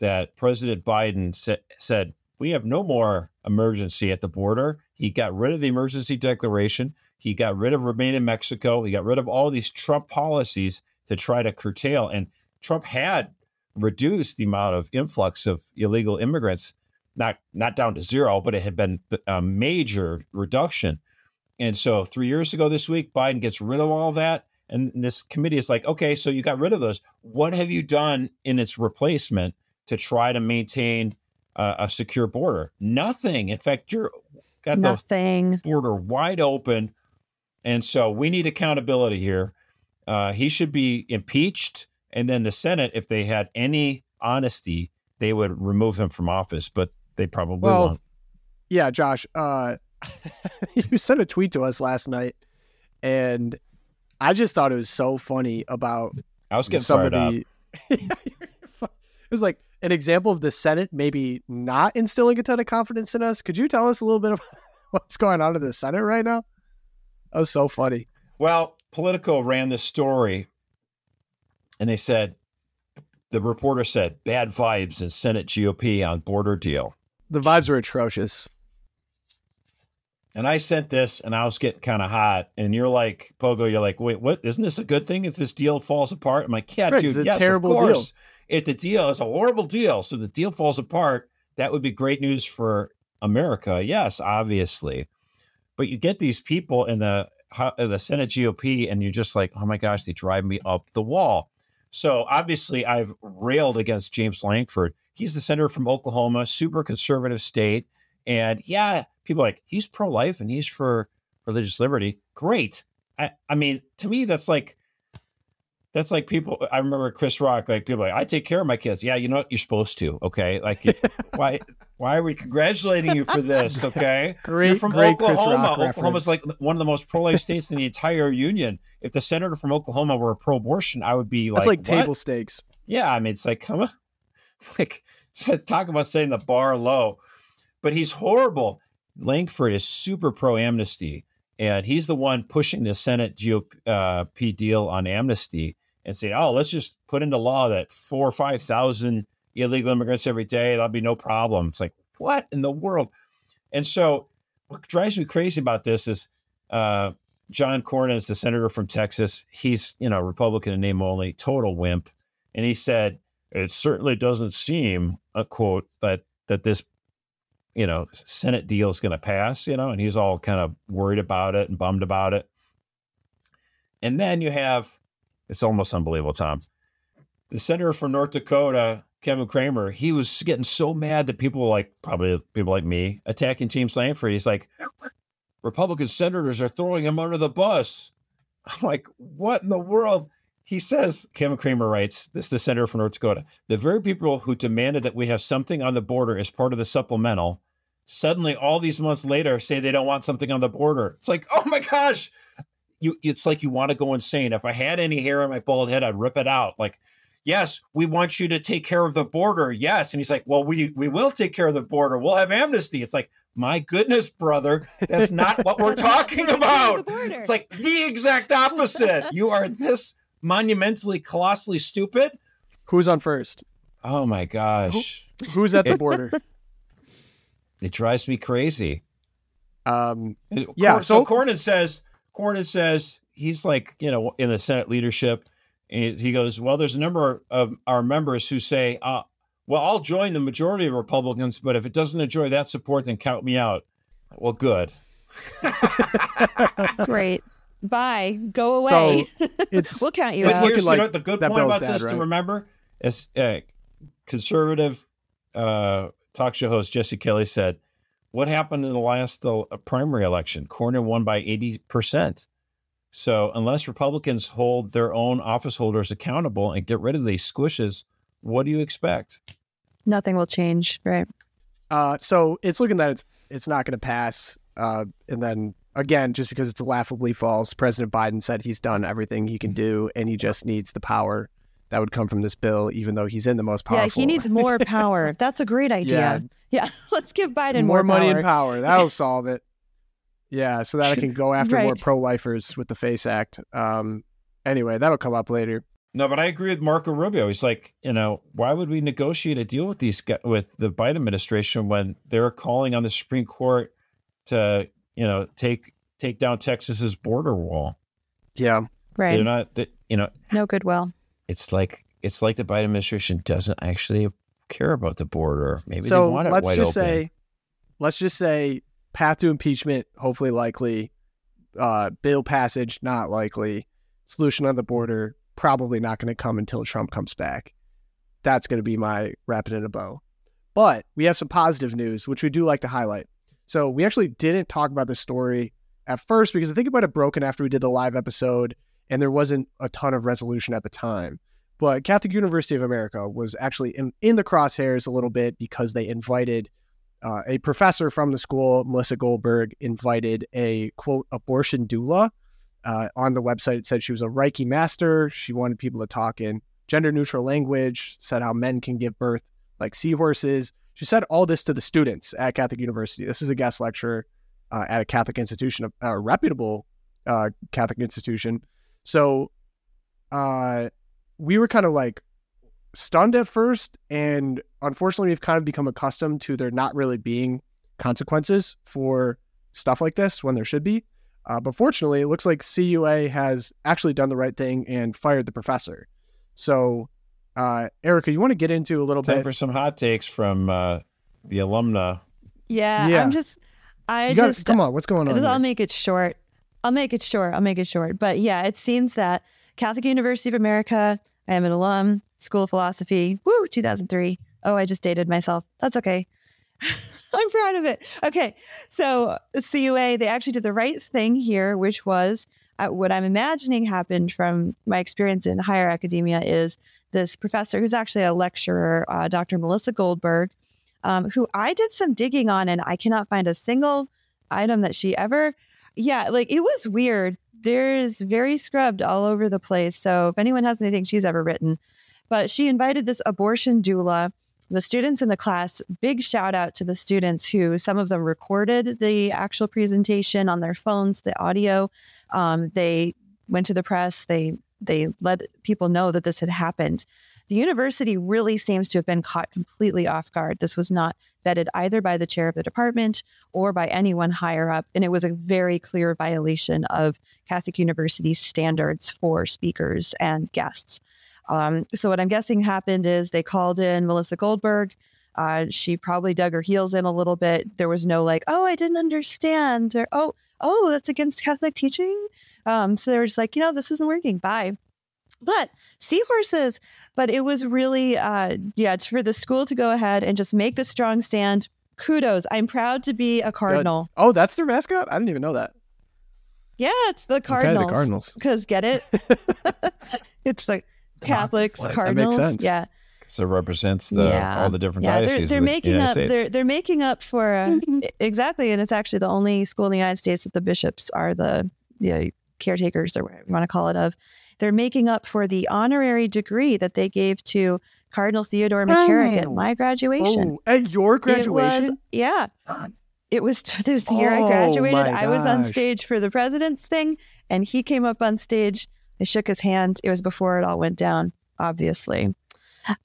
Speaker 4: that President Biden sa- said, We have no more emergency at the border. He got rid of the emergency declaration. He got rid of Remain in Mexico. He got rid of all these Trump policies to try to curtail. And Trump had reduced the amount of influx of illegal immigrants, not not down to zero, but it had been a major reduction. And so three years ago this week, Biden gets rid of all that. And this committee is like, okay, so you got rid of those. What have you done in its replacement to try to maintain uh, a secure border? Nothing. In fact, you're got the
Speaker 1: Nothing.
Speaker 4: border wide open. And so we need accountability here. Uh, he should be impeached. And then the Senate, if they had any honesty, they would remove him from office, but they probably
Speaker 3: Well,
Speaker 4: won't.
Speaker 3: Yeah, Josh, uh, (laughs) you sent a tweet to us last night, and I just thought it was so funny about
Speaker 4: I was getting
Speaker 3: some
Speaker 4: fired
Speaker 3: of
Speaker 4: up.
Speaker 3: the. (laughs) it was like an example of the Senate maybe not instilling a ton of confidence in us. Could you tell us a little bit of (laughs) what's going on in the Senate right now? That was so funny.
Speaker 4: Well, Politico ran this story and they said, the reporter said, bad vibes in Senate GOP on border deal.
Speaker 3: The vibes were atrocious.
Speaker 4: And I sent this and I was getting kind of hot. And you're like, Pogo, you're like, wait, what? Isn't this a good thing if this deal falls apart? I'm like, yeah,
Speaker 3: Right,
Speaker 4: dude, yes,
Speaker 3: terrible
Speaker 4: of course. If the deal is a horrible deal, so the deal falls apart, that would be great news for America. Yes, obviously. But you get these people in the ho- uh, the Senate GOP, and you're just like, oh my gosh, they drive me up the wall. So obviously, I've railed against James Lankford. He's the senator from Oklahoma, super conservative state, and yeah, people are like he's pro life and he's for religious liberty. Great. I, I mean, to me, that's like that's like people. I remember Chris Rock. Like people, are like I take care of my kids. Yeah, you know what? You're supposed to. Okay, like (laughs) why? Why are we congratulating you for this? (laughs) Okay,
Speaker 3: Great,
Speaker 4: you're from Oklahoma. Oklahoma's like one of the most pro-life states in the entire union. If the senator from Oklahoma were a pro-abortion, I would be
Speaker 3: That's
Speaker 4: like,
Speaker 3: like
Speaker 4: what?
Speaker 3: table stakes.
Speaker 4: Yeah, I mean, it's like, come on, (laughs) like talk about setting the bar low. But he's horrible. Lankford is super pro amnesty, and he's the one pushing the Senate GOP deal on amnesty and saying, "Oh, let's just put into law that four or five thousand illegal immigrants every day. That'll be no problem." It's like, what in the world? And so, what drives me crazy about this is uh, John Cornyn is the senator from Texas. He's you know Republican in name only, total wimp, and he said it certainly doesn't seem a quote that that this you know Senate deal is going to pass. You know, and he's all kind of worried about it and bummed about it. And then you have it's almost unbelievable, Tom. The senator from North Dakota, Kevin Cramer, he was getting so mad that people like probably people like me attacking James Lankford. He's like, Republican senators are throwing him under the bus. I'm like, what in the world? He says, Kevin Cramer writes, this is the senator from North Dakota. The very people who demanded that we have something on the border as part of the supplemental, suddenly all these months later say they don't want something on the border. It's like, oh my gosh. You it's like you want to go insane. If I had any hair on my bald head, I'd rip it out. Like, yes, we want you to take care of the border. Yes. And he's like, well, we we will take care of the border. We'll have amnesty. It's like, my goodness, brother, that's not what we're (laughs) talking about. It's like the exact opposite. You are this monumentally, colossally stupid.
Speaker 3: Who's on first?
Speaker 4: Oh my gosh.
Speaker 3: Who's at the (laughs) border?
Speaker 4: It drives me crazy.
Speaker 3: Um, Yeah,
Speaker 4: Cor- so
Speaker 3: so-
Speaker 4: Cornyn says, Cornyn says he's like, you know, in the Senate leadership. And he goes, well, there's a number of our members who say, uh, well, I'll join the majority of Republicans, but if it doesn't enjoy that support, then count me out. Well, good. (laughs)
Speaker 1: Great. Bye. Go away. (laughs)
Speaker 3: it's
Speaker 1: we'll count you
Speaker 4: But
Speaker 1: out.
Speaker 3: looking
Speaker 4: here's you know the good point about
Speaker 3: dad,
Speaker 4: this
Speaker 3: right?
Speaker 4: to remember is uh, conservative uh, talk show host Jesse Kelly said, "What happened in the last uh, primary election? Cornyn won by eighty percent. So unless Republicans hold their own office holders accountable and get rid of these squishes, what do you expect?"
Speaker 1: Nothing will change. Right.
Speaker 3: Uh, so it's looking that it's it's not going to pass. Uh, and then again, just because it's laughably false, President Biden said he's done everything he can do, and he just needs the power that would come from this bill, even though he's in the most powerful.
Speaker 1: Yeah, he needs (laughs) more (laughs) power. That's a great idea. Yeah. (laughs) Let's give Biden
Speaker 3: more,
Speaker 1: more,
Speaker 3: money
Speaker 1: power.
Speaker 3: and power. That'll solve it. Yeah, so that I can go after more pro-lifers with the Face Act. Um, anyway, that'll come up later.
Speaker 4: No, but I agree with Marco Rubio. He's like, you know, why would we negotiate a deal with these guys, with the Biden administration when they're calling on the Supreme Court to, you know, take take down Texas's border wall?
Speaker 3: Yeah,
Speaker 1: Right.
Speaker 4: They're not, they, you know,
Speaker 1: No goodwill.
Speaker 4: It's like it's like the Biden administration doesn't actually care about the border. Maybe
Speaker 3: so
Speaker 4: they want it
Speaker 3: let's
Speaker 4: wide
Speaker 3: just
Speaker 4: open.
Speaker 3: say, let's just say, path to impeachment hopefully likely, uh, bill passage not likely, solution on the border probably not going to come until Trump comes back. That's going to be my wrapping it in a bow. But we have some positive news, which we do like to highlight. So we actually didn't talk about this story at first because I think it might have broken after we did the live episode, and there wasn't a ton of resolution at the time. But Catholic University of America was actually in, in the crosshairs a little bit because they invited uh, a professor from the school, Melissa Goldberg, invited a quote abortion doula. Uh, on the website, it said she was a Reiki master. She wanted people to talk in gender neutral language, said how men can give birth like seahorses. She said all this to the students at Catholic University. This is a guest lecturer uh, at a Catholic institution, a reputable uh, Catholic institution. So uh, we were kind of like stunned at first, and unfortunately, we've kind of become accustomed to there not really being consequences for stuff like this when there should be. Uh, but fortunately, it looks like CUA has actually done the right thing and fired the professor. So, uh, Erika, you want to get into a little
Speaker 4: Time
Speaker 3: bit?
Speaker 4: for some hot takes from uh, the alumna.
Speaker 1: Yeah,
Speaker 3: Yeah.
Speaker 1: I'm just, I
Speaker 3: You gotta-
Speaker 1: just,
Speaker 3: come on, what's going on?
Speaker 1: I'll
Speaker 3: here?
Speaker 1: make it short. I'll make it short. I'll make it short. But yeah, it seems that Catholic University of America, I am an alum, School of Philosophy, woo, 2003. Oh, I just dated myself. That's okay. (laughs) I'm proud of it. Okay. So, CUA, they actually did the right thing here, which was uh, what I'm imagining happened from my experience in higher academia is this professor who's actually a lecturer, uh, Dr. Melissa Goldberg, um, who I did some digging on, and I cannot find a single item that she ever yeah, like it was weird. There's very scrubbed all over the place. So if anyone has anything she's ever written, but she invited this abortion doula, the students in the class, big shout out to the students who some of them recorded the actual presentation on their phones, the audio. Um, they went to the press. They they let people know that this had happened. The university really seems to have been caught completely off guard. This was not vetted either by the chair of the department or by anyone higher up. And it was a very clear violation of Catholic University's standards for speakers and guests. Um, so, what I'm guessing happened is they called in Melissa Goldberg. Uh, she probably dug her heels in a little bit. There was no like, oh, I didn't understand, or oh, oh, that's against Catholic teaching. Um, so they were just like, you know, this isn't working. Bye. But seahorses, but it was really, uh, yeah, for the school to go ahead and just make the strong stand. Kudos. I'm proud to be a Cardinal.
Speaker 3: Oh, that's their mascot? I didn't even know that.
Speaker 1: Yeah, it's the Cardinals.
Speaker 3: Okay, the Cardinals.
Speaker 1: Because get it? (laughs) it's the Catholics,
Speaker 2: That makes
Speaker 1: Cardinals.
Speaker 3: sense.
Speaker 1: Yeah.
Speaker 4: So it represents the
Speaker 1: Yeah.
Speaker 4: all the different
Speaker 1: yeah, they're, they're
Speaker 4: of the
Speaker 1: making
Speaker 4: United
Speaker 1: up.
Speaker 4: States.
Speaker 1: They're they're making up for uh, (laughs) exactly, and it's actually the only school in the United States that the bishops are the the caretakers or whatever you want to call it of. They're making up for the honorary degree that they gave to Cardinal Theodore McCarrick at
Speaker 3: Oh.
Speaker 1: my graduation.
Speaker 3: Oh, at your
Speaker 1: It
Speaker 3: graduation?
Speaker 1: was, yeah. It was this the year I
Speaker 3: Oh,
Speaker 1: graduated. I was on stage for the president's thing, and he came up on stage. I shook his hand. It was before it all went down, obviously.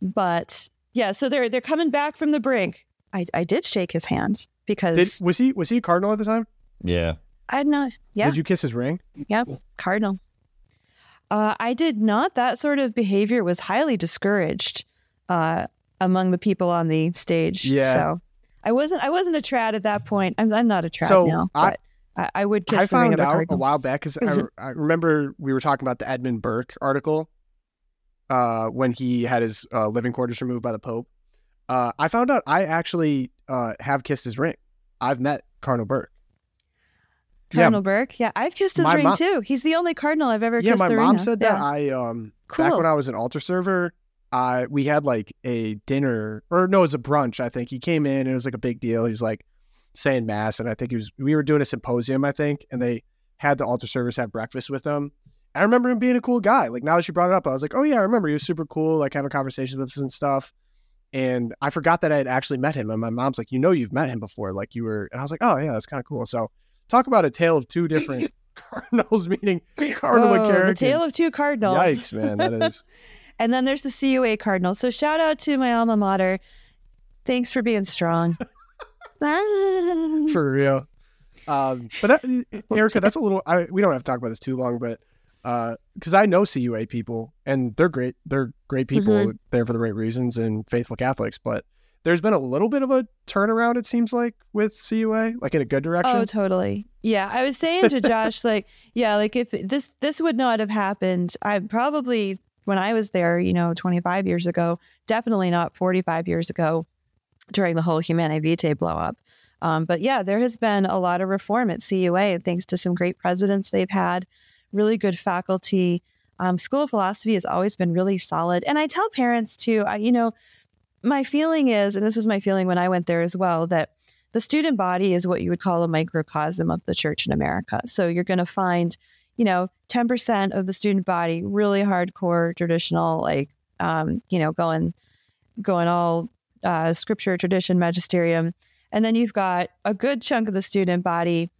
Speaker 1: But yeah, so they're they're coming back from the brink. I, I did shake his hand because
Speaker 3: Did, was he was he a cardinal at the time?
Speaker 4: yeah.
Speaker 1: I had not. Yeah,
Speaker 3: Did you kiss his ring?
Speaker 1: Yep, cardinal. Uh, I did not. That sort of behavior was highly discouraged uh, among the people on the stage.
Speaker 3: Yeah.
Speaker 1: So I wasn't. I wasn't a trad at that point. I'm, I'm not a trad
Speaker 3: So,
Speaker 1: now.
Speaker 3: I-
Speaker 1: but I, I would kiss
Speaker 3: I
Speaker 1: the ring
Speaker 3: found
Speaker 1: of a
Speaker 3: out a while back because I, I remember we were talking about the Edmund Burke article uh, when he had his uh, living quarters removed by the Pope. Uh, I found out I actually uh, have kissed his ring. I've met Cardinal Burke.
Speaker 1: Cardinal Burke. Yeah, I've kissed his
Speaker 3: My
Speaker 1: ring
Speaker 3: mom-
Speaker 1: too. He's the only cardinal I've ever
Speaker 3: Yeah,
Speaker 1: kissed
Speaker 3: my
Speaker 1: the ring
Speaker 3: mom said that.
Speaker 1: Yeah.
Speaker 3: I um back when I was an altar server, I we had like a dinner or no, it was a brunch. I think he came in and it was like a big deal. He was like saying mass, and I think he was we were doing a symposium. I think, and they had the altar servers have breakfast with them. I remember him being a cool guy. Like now that you brought it up, I was like, oh yeah, I remember he was super cool, like having conversations with us and stuff. And I forgot that I had actually met him. And my mom's like, you know, you've met him before. Like you were, and I was like, oh yeah, that's kind of cool. So talk about a tale of two different (laughs) cardinals, meaning Cardinal
Speaker 1: Whoa,
Speaker 3: McCarrick.
Speaker 1: the
Speaker 3: and-
Speaker 1: tale of two cardinals.
Speaker 3: Yikes, man, that is. (laughs)
Speaker 1: And then there's the CUA cardinal. So shout out to my alma mater. Thanks for being strong. (laughs)
Speaker 3: for real. Um, but that, Erika, that's a little. I, we don't have to talk about this too long, but because I know CUA people and they're great. They're great people
Speaker 1: Mm-hmm.
Speaker 3: there for the right reasons and faithful Catholics. But there's been a little bit of a turnaround. It seems like with CUA, like in a good direction.
Speaker 1: Oh, totally. Yeah, I was saying to (laughs) Josh, like, yeah, like if this this would not have happened, I probably when I was there, you know, 25 years ago, definitely not 45 years ago, during the whole Humanae Vitae blow up. Um, but yeah, there has been a lot of reform at CUA, thanks to some great presidents they've had, really good faculty. Um, School of Philosophy has always been really solid, and I tell parents too. I, you know, my feeling is, and this was my feeling when I went there as well, that the student body is what you would call a microcosm of the church in America. So you're going to find, you know, 10% of the student body really hardcore traditional, like, um, you know, going, going all uh, scripture, tradition, magisterium. And then you've got a good chunk of the student body,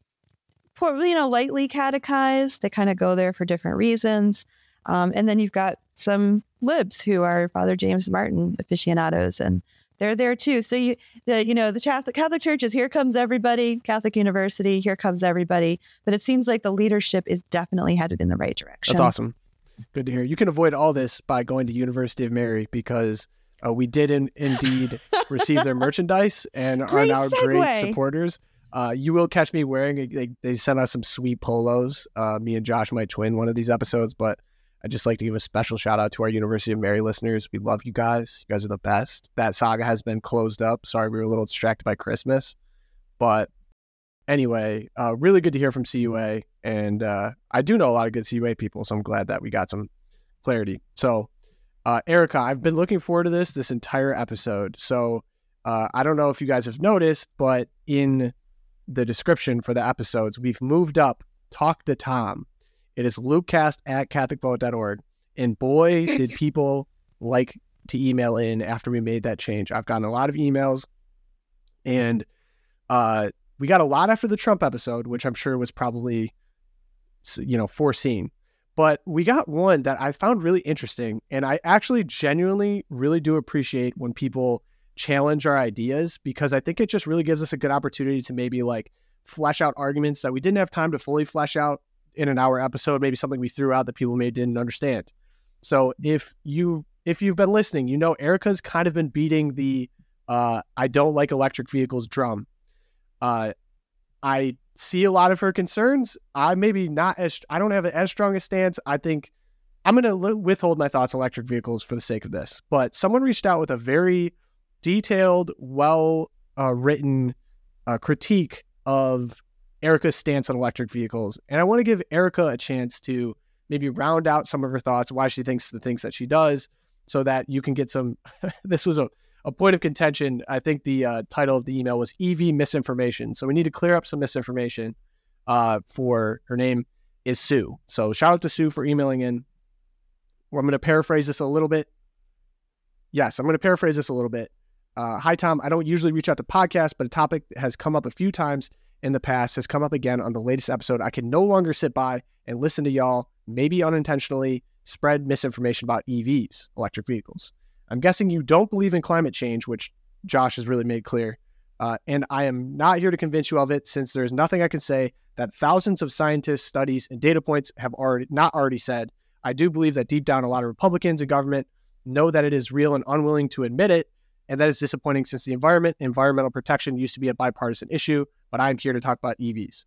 Speaker 1: you know, lightly catechized. They kind of go there for different reasons. Um, and then you've got some libs who are Father James Martin aficionados, and they're there too. So you, the you know, the Catholic Catholic Church is here comes everybody. Catholic University, here comes everybody. But it seems like the leadership is definitely headed in the right direction.
Speaker 3: That's awesome. Good to hear. You can avoid all this by going to University of Mary because uh, we did in, indeed (laughs) receive their merchandise and
Speaker 1: Great
Speaker 3: are now
Speaker 1: segue.
Speaker 3: great supporters. Uh, you will catch me wearing. They, they sent us some sweet polos. Uh, me and Josh might twin one of these episodes, but I'd just like to give a special shout out to our University of Mary listeners. We love you guys. You guys are the best. That saga has been closed up. Sorry, we were a little distracted by Christmas, but anyway, uh, really good to hear from CUA. And uh, I do know a lot of good CUA people, so I'm glad that we got some clarity. So, uh, Erika, I've been looking forward to this this entire episode. So, uh, I don't know if you guys have noticed, but in the description for the episodes, we've moved up Talk to Tom. It is loopcast at catholicvote.org. And boy, (laughs) did people like to email in after we made that change. I've gotten a lot of emails and uh, we got a lot after the Trump episode, which I'm sure was probably, you know, foreseen. But we got one that I found really interesting. And I actually genuinely really do appreciate when people challenge our ideas because I think it just really gives us a good opportunity to maybe like flesh out arguments that we didn't have time to fully flesh out in an hour episode, maybe something we threw out that people maybe didn't understand. So if you if you've been listening, you know Erika's kind of been beating the uh, I don't like electric vehicles drum. Uh, I see a lot of her concerns. I maybe not as I don't have as strong a stance. I think I'm going to withhold my thoughts on electric vehicles for the sake of this. But someone reached out with a very detailed, well uh, written uh, critique of Erika's stance on electric vehicles, and I want to give Erika a chance to maybe round out some of her thoughts, why she thinks the things that she does, so that you can get some. (laughs) this was a a point of contention. I think the uh, title of the email was EV misinformation. So we need to clear up some misinformation uh, for her name is Sue. So shout out to Sue for emailing in. Well, I'm going to paraphrase this a little bit. Yes, I'm going to paraphrase this a little bit. Uh, Hi, Tom. I don't usually reach out to podcasts, but a topic has come up a few times in the past has come up again on the latest episode. I can no longer sit by and listen to y'all, maybe unintentionally, spread misinformation about EVs, electric vehicles. I'm guessing you don't believe in climate change, which Josh has really made clear. Uh, and I am not here to convince you of it, since there is nothing I can say that thousands of scientists, studies, and data points have already not already said. I do believe that deep down, a lot of Republicans in government know that it is real and unwilling to admit it, and that is disappointing since the environment, environmental protection used to be a bipartisan issue. But I'm here to talk about EVs.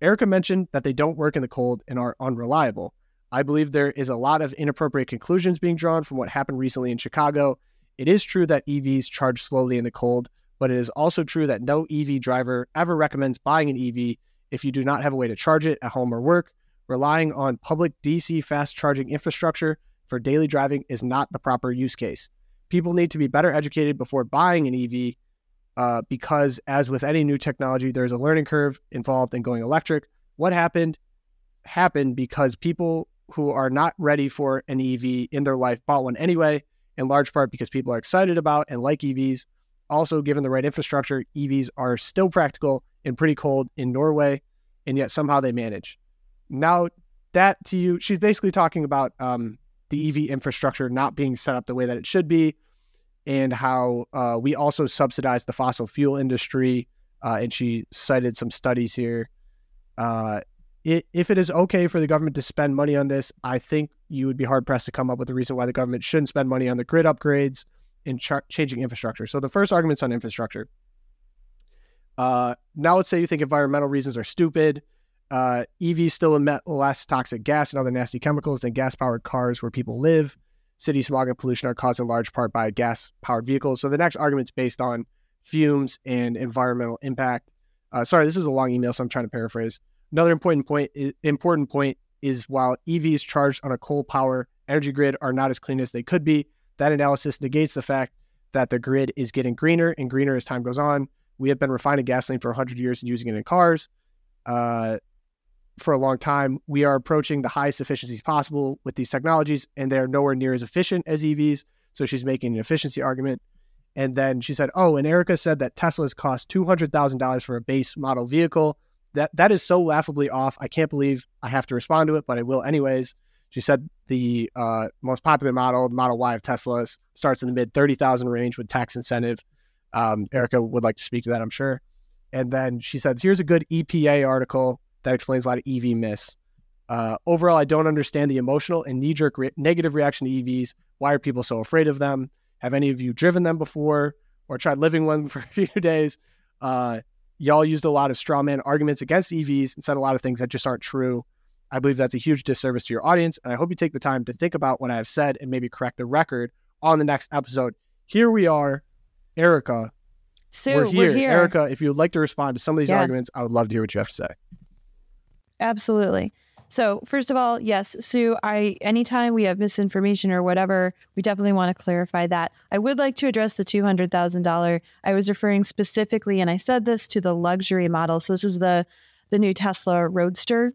Speaker 3: Erika mentioned that they don't work in the cold and are unreliable. I believe there is a lot of inappropriate conclusions being drawn from what happened recently in Chicago. It is true that EVs charge slowly in the cold, but it is also true that no EV driver ever recommends buying an EV if you do not have a way to charge it at home or work. Relying on public DC fast charging infrastructure for daily driving is not the proper use case. People need to be better educated before buying an EV uh, because, as with any new technology, there's a learning curve involved in going electric. What happened happened because people who are not ready for an EV in their life bought one anyway, in large part because people are excited about and like EVs. Also, given the right infrastructure, EVs are still practical and pretty cold in Norway, and yet somehow they manage. Now, that to you, she's basically talking about um, the EV infrastructure not being set up the way that it should be, and how uh, we also subsidize the fossil fuel industry. Uh, and she cited some studies here. Uh, it, if it is okay for the government to spend money on this, I think you would be hard pressed to come up with a reason why the government shouldn't spend money on the grid upgrades and char- changing infrastructure. So the first argument's on infrastructure. Uh, now let's say you think environmental reasons are stupid. Uh, EVs still emit less toxic gas and other nasty chemicals than gas-powered cars where people live. City smog and pollution are caused in large part by gas-powered vehicles. So the next argument's based on fumes and environmental impact. Uh, sorry, this is a long email, so I'm trying to paraphrase. Another important point important point is while EVs charged on a coal power energy grid are not as clean as they could be, that analysis negates the fact that the grid is getting greener and greener as time goes on. We have been refining gasoline for 100 years and using it in cars uh, for a long time. We are approaching the highest efficiencies possible with these technologies, and they are nowhere near as efficient as EVs. So she's making an efficiency argument. And then she said, "Oh, and Erika said that Teslas cost two hundred thousand dollars for a base model vehicle. That that is so laughably off. I can't believe I have to respond to it, but I will anyways." She said the uh, most popular model, the Model Y of Tesla, starts in the mid thirty thousand range with tax incentive. Um, Erika would like to speak to that, I'm sure. And then she said, "Here's a good EPA article that explains a lot of EV myths." Uh, overall, I don't understand the emotional and knee jerk re- negative reaction to EVs. Why are people so afraid of them? Have any of you driven them before or tried living (laughs) one for a few days? Uh, y'all used a lot of straw man arguments against EVs and said a lot of things that just aren't true. I believe that's a huge disservice to your audience. And I hope you take the time to think about what I have said and maybe correct the record on the next episode. Here we are, Erika.
Speaker 1: Sue,
Speaker 3: we're, here.
Speaker 1: we're here.
Speaker 3: Erika, if you would like to respond to some of these
Speaker 1: Yeah.
Speaker 3: arguments, I would love to hear what you have to say.
Speaker 1: Absolutely. So first of all, yes, Sue, I anytime we have misinformation or whatever, we definitely want to clarify that. I would like to address the two hundred thousand dollar. I was referring specifically, and I said this to the luxury model. So this is the the new Tesla Roadster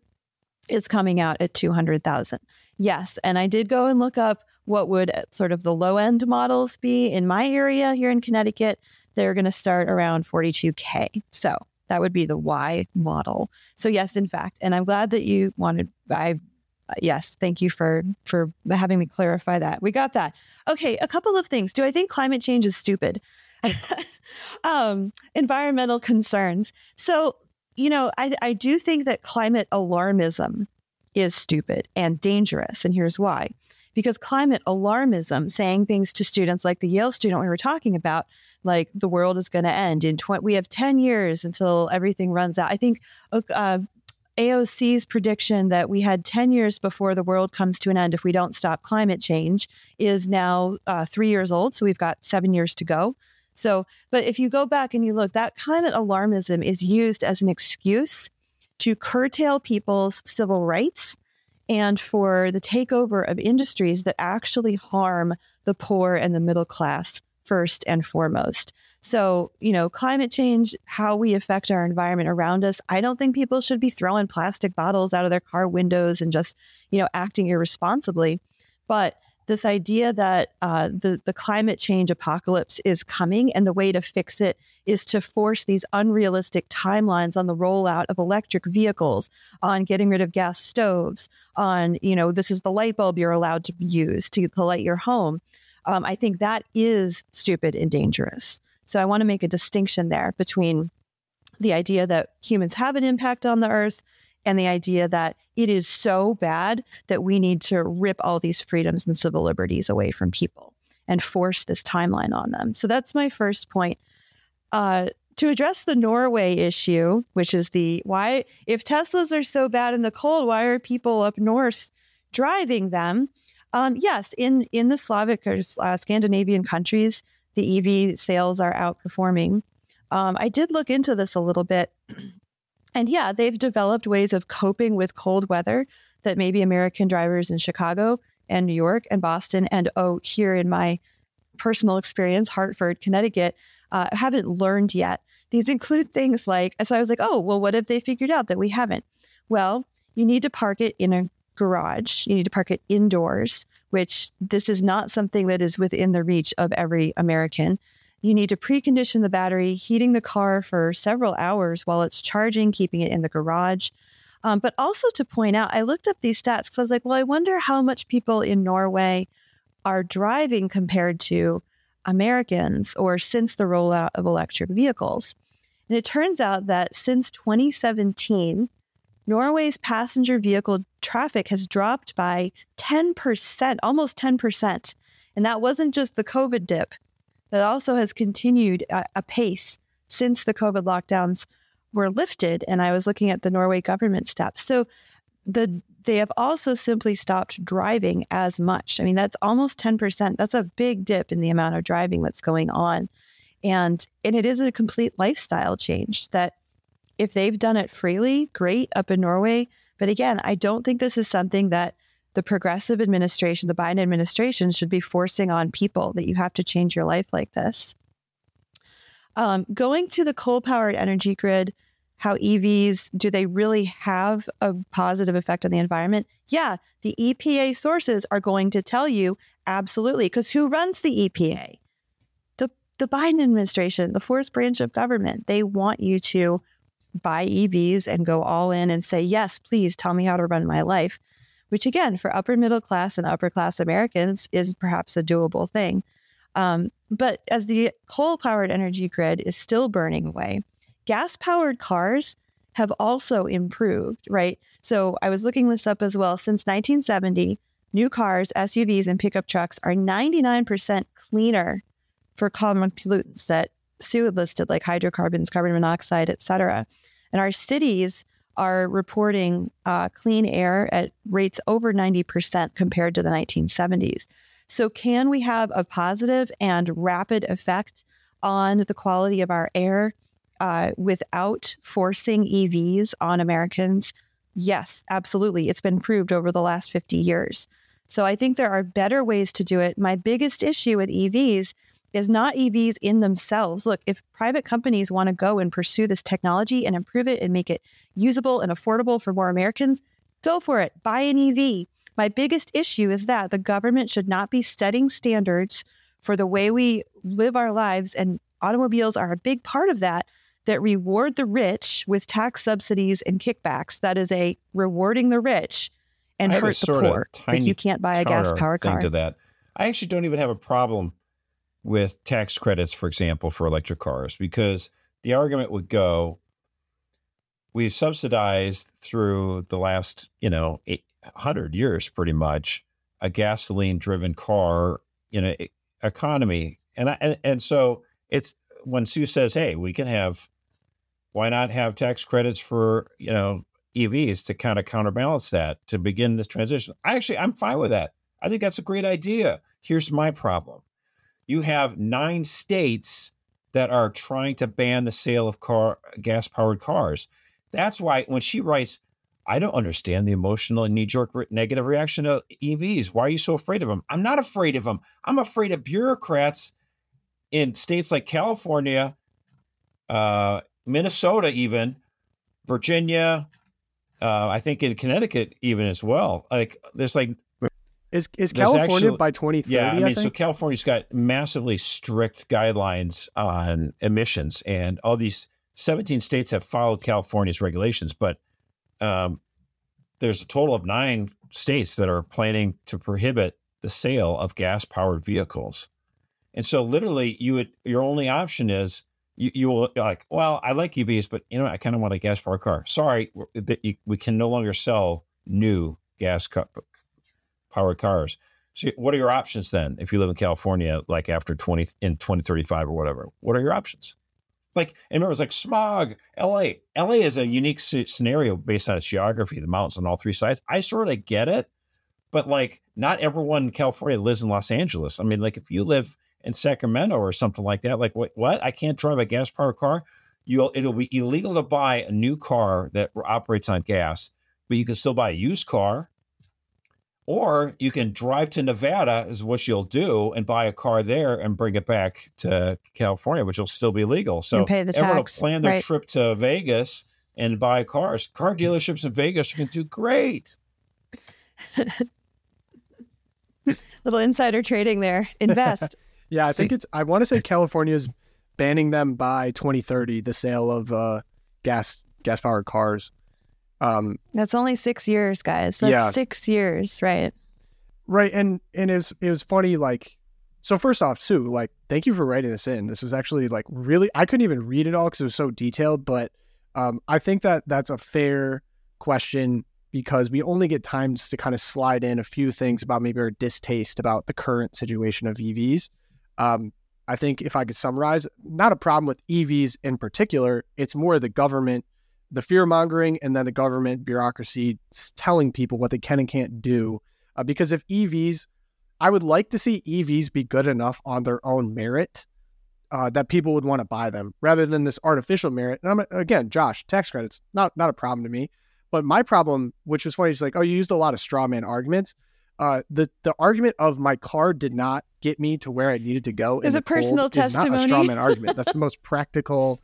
Speaker 1: is coming out at two hundred thousand. Yes, and I did go and look up what would uh, sort of the low end models be in my area here in Connecticut. They're going to start around forty two k. So that would be the Y model. So yes, in fact, and I'm glad that you wanted. I yes, thank you for for having me clarify that. We got that. Okay, a couple of things. Do I think climate change is stupid? (laughs) um, environmental concerns. So you know, I I do think that climate alarmism is stupid and dangerous, and here's why. Because climate alarmism, saying things to students like the Yale student we were talking about, like the world is going to end in 20 we have 10 years until everything runs out. I think uh, aoc's prediction that we had 10 years before the world comes to an end if we don't stop climate change is now uh, three years old so we've got seven years to go. So but if you go back and you look that climate alarmism is used as an excuse to curtail people's civil rights and for the takeover of industries that actually harm the poor and the middle class first and foremost. So, you know, climate change, how we affect our environment around us, I don't think people should be throwing plastic bottles out of their car windows and just, you know, acting irresponsibly. But this idea that uh, the, the climate change apocalypse is coming and the way to fix it is to force these unrealistic timelines on the rollout of electric vehicles, on getting rid of gas stoves, on, you know, this is the light bulb you're allowed to use to, to light your home um, I think that is stupid and dangerous. So I want to make a distinction there between the idea that humans have an impact on the earth and the idea that it is so bad that we need to rip all these freedoms and civil liberties away from people and force this timeline on them. So that's my first point. Uh, to address the Norway issue, which is the why, if Teslas are so bad in the cold, why are people up north driving them? Um, yes, in in the Slavic or uh, Scandinavian countries, the EV sales are outperforming. Um, I did look into this a little bit, (clears throat) and yeah, they've developed ways of coping with cold weather that maybe American drivers in Chicago and New York and Boston and oh, here in my personal experience, Hartford, Connecticut, uh, haven't learned yet. These include things like, so I was like, oh, well, what if they figured out that we haven't? Well, you need to park it in a garage. You need to park it indoors, which this is not something that is within the reach of every American. You need to precondition the battery, heating the car for several hours while it's charging, keeping it in the garage. Um, but also to point out, I looked up these stats because I was like, well, I wonder how much people in Norway are driving compared to Americans or since the rollout of electric vehicles. And it turns out that since 2017, Norway's passenger vehicle traffic has dropped by 10%, almost 10%. And that wasn't just the COVID dip, that also has continued a pace since the COVID lockdowns were lifted. And I was looking at the Norway government steps. So the they have also simply stopped driving as much. I mean, that's almost 10%. That's a big dip in the amount of driving that's going on. And and it is a complete lifestyle change that if they've done it freely, great up in Norway. But again, I don't think this is something that the progressive administration, the Biden administration, should be forcing on people that you have to change your life like this. Um, going to the coal powered energy grid, how EVs do they really have a positive effect on the environment? Yeah, the EPA sources are going to tell you absolutely, because who runs the EPA? The the Biden administration, the fourth branch of government, they want you to buy EVs and go all in and say, yes, please tell me how to run my life, which again, for upper middle class and upper class Americans is perhaps a doable thing. Um, but as the coal powered energy grid is still burning away, gas powered cars have also improved, right? So I was looking this up as well. Since 1970, new cars, SUVs, and pickup trucks are 99% cleaner for common pollutants that Sue listed, like hydrocarbons, carbon monoxide, et cetera. And our cities are reporting uh, clean air at rates over 90% compared to the 1970s. So, can we have a positive and rapid effect on the quality of our air uh, without forcing EVs on Americans? Yes, absolutely. It's been proved over the last 50 years. So, I think there are better ways to do it. My biggest issue with EVs is not EVs in themselves. Look, if private companies want to go and pursue this technology and improve it and make it usable and affordable for more Americans, go for it. Buy an EV. My biggest issue is that the government should not be setting standards for the way we live our lives, and automobiles are a big part of that. That reward the rich with tax subsidies and kickbacks. That is a rewarding the rich and hurt the poor. Like you can't buy a gas powered car.
Speaker 4: To that, I actually don't even have a problem with tax credits, for example, for electric cars, because the argument would go we subsidized through the last, you know, 100 years pretty much a gasoline driven car, you know, economy. And, I, and, and so it's when Sue says, hey, we can have, why not have tax credits for, you know, EVs to kind of counterbalance that to begin this transition? I actually, I'm fine with that. I think that's a great idea. Here's my problem you have nine states that are trying to ban the sale of car gas powered cars. That's why when she writes, I don't understand the emotional and knee jerk negative reaction to EVs. Why are you so afraid of them? I'm not afraid of them. I'm afraid of bureaucrats in states like California, uh, Minnesota, even Virginia. Uh, I think in Connecticut, even as well. Like there's like
Speaker 3: is is California actually, by 2030?
Speaker 4: Yeah, I mean,
Speaker 3: I
Speaker 4: so California's got massively strict guidelines on emissions, and all these 17 states have followed California's regulations, but um, there's a total of nine states that are planning to prohibit the sale of gas powered vehicles. And so, literally, you would your only option is you, you will like, well, I like EVs, but you know, I kind of want a gas powered car. Sorry, we can no longer sell new gas powered cars. So what are your options then if you live in California, like after 20 in 2035 or whatever? What are your options? Like, and remember, it's like smog, LA. LA is a unique scenario based on its geography, the mountains on all three sides. I sort of get it, but like, not everyone in California lives in Los Angeles. I mean, like, if you live in Sacramento or something like that, like, what? what? I can't drive a gas powered car. You'll, it'll be illegal to buy a new car that operates on gas, but you can still buy a used car or you can drive to Nevada, is what you'll do, and buy a car there and bring it back to California, which will still be legal. So
Speaker 1: pay the
Speaker 4: everyone
Speaker 1: tax.
Speaker 4: will plan their
Speaker 1: right.
Speaker 4: trip to Vegas and buy cars. Car dealerships in Vegas are going to do great. (laughs)
Speaker 1: Little insider trading there. Invest. (laughs)
Speaker 3: yeah, I think it's. I want to say California is banning them by 2030. The sale of uh, gas gas powered cars.
Speaker 1: Um, That's only six years, guys. That's yeah. six years, right?
Speaker 3: Right, and and it was it was funny. Like, so first off, Sue, like, thank you for writing this in. This was actually like really. I couldn't even read it all because it was so detailed, but um, I think that that's a fair question because we only get times to kind of slide in a few things about maybe our distaste about the current situation of EVs. Um, I think if I could summarize, not a problem with EVs in particular. It's more the government the fear mongering and then the government bureaucracy telling people what they can and can't do. Uh, because if EVs, I would like to see EVs be good enough on their own merit uh, that people would want to buy them rather than this artificial merit. And I'm again, Josh, tax credits not not a problem to me, but my problem, which was funny, is like, oh, you used a lot of straw man arguments. Uh, the the argument of my car did not get me to where I needed to go.
Speaker 1: Is a personal testimony.
Speaker 3: Is not a straw man argument. That's the most (laughs) practical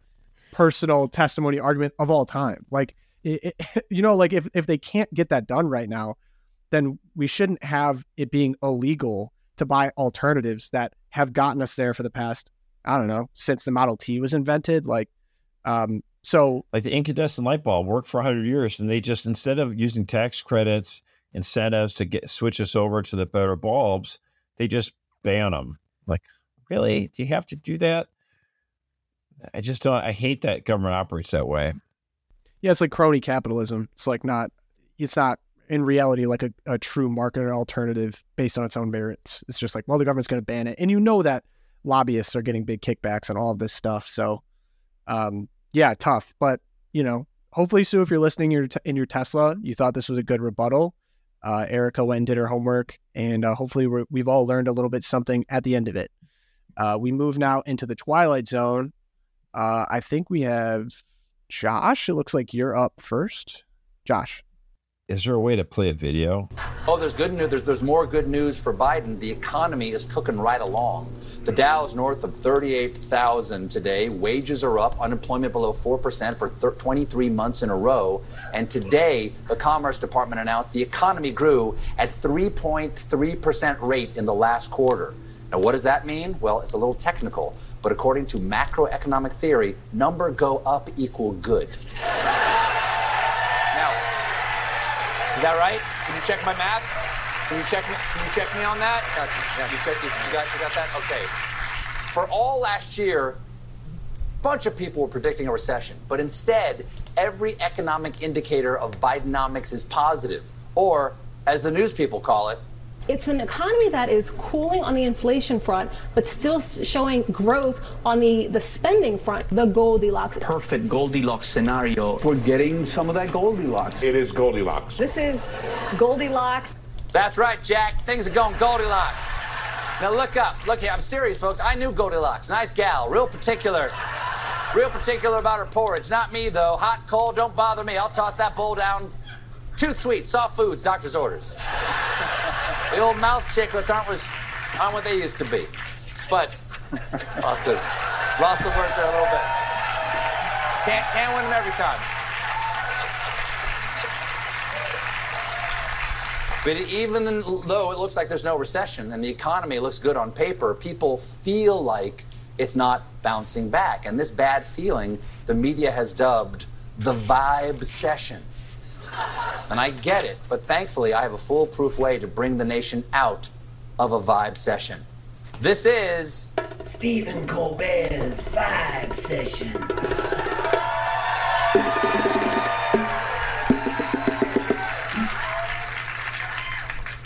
Speaker 3: personal testimony argument of all time. Like, it, it, (laughs) you know, like if, if they can't get that done right now, then we shouldn't have it being illegal to buy alternatives that have gotten us there for the past I don't know, since the Model T was invented. Like, um, so
Speaker 4: like the incandescent light bulb worked for 100 years and they just instead of using tax credits incentives to get switch us over to the better bulbs they just ban them like really do you have to do that i just don't i hate that government operates that way
Speaker 3: yeah it's like crony capitalism it's like not it's not in reality like a, a true market alternative based on its own merits it's just like well the government's going to ban it and you know that lobbyists are getting big kickbacks on all of this stuff so um, yeah, tough. But you know, hopefully, Sue, if you're listening in your, in your Tesla, you thought this was a good rebuttal. Uh, Erika went and did her homework, and uh, hopefully, we have all learned a little bit something at the end of it. Uh, we move now into the Twilight Zone. Uh, I think we have Josh. It looks like you're up first. Josh.
Speaker 4: Is there a way to play a video?
Speaker 5: Oh, there's good news. There's, there's more good news for Biden. The economy is cooking right along. The Dow is north of 38,000 today. Wages are up. Unemployment below 4% for 23 months in a row. And today, the Commerce Department announced the economy grew at 3.3% rate in the last quarter. Now, what does that mean? Well, it's a little technical, but according to macroeconomic theory, number go up equal good. Now, is that right? Can you check my math? Can you check me? Can you check me on that? Yeah, you, check, you, got, you got that? Okay. For all last year, a bunch of people were predicting a recession, but instead, every economic indicator of Bidenomics is positive, or as the news people call it,
Speaker 6: it's an economy that is cooling on the inflation front, but still showing growth on the, the spending front, the Goldilocks.
Speaker 7: Perfect Goldilocks scenario.
Speaker 8: We're getting some of that Goldilocks.
Speaker 9: It is Goldilocks.
Speaker 10: This is Goldilocks.
Speaker 5: That's right, Jack. Things are going Goldilocks. Now look up. Look here. I'm serious, folks. I knew Goldilocks. Nice gal. Real particular. Real particular about her porridge. Not me, though. Hot, cold, don't bother me. I'll toss that bowl down. Too sweet. Soft foods. Doctor's orders. The old mouth chiclets aren't, was, aren't what they used to be. But lost, it, lost the words there a little bit. Can't, can't win them every time. But even though it looks like there's no recession and the economy looks good on paper, people feel like it's not bouncing back. And this bad feeling, the media has dubbed the vibe session. And I get it, but thankfully I have a foolproof way to bring the nation out of a vibe session. This is
Speaker 11: Stephen Colbert's Vibe Session.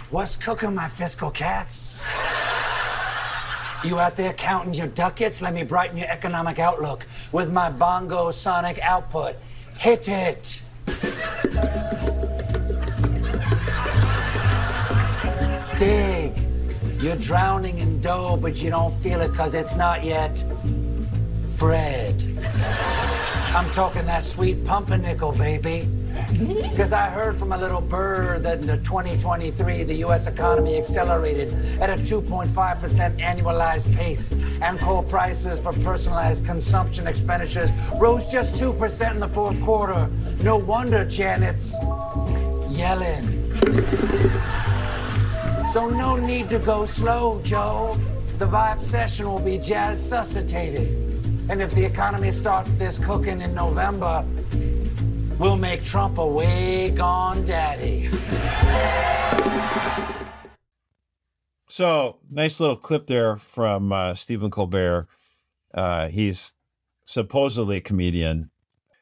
Speaker 12: What's cooking, my fiscal cats? You out there counting your ducats? Let me brighten your economic outlook with my bongo sonic output. Hit it! Dig. You're drowning in dough, but you don't feel it because it's not yet bread. I'm talking that sweet pumpernickel, baby. Because I heard from a little bird that in 2023, the U.S. economy accelerated at a 2.5% annualized pace, and core prices for personalized consumption expenditures rose just 2% in the fourth quarter. No wonder Janet's yelling. So no need to go slow, Joe. The vibe session will be jazz suscitated. And if the economy starts this cooking in November, we'll make Trump a way gone daddy.
Speaker 4: So, nice little clip there from uh, Stephen Colbert. Uh, he's supposedly a comedian.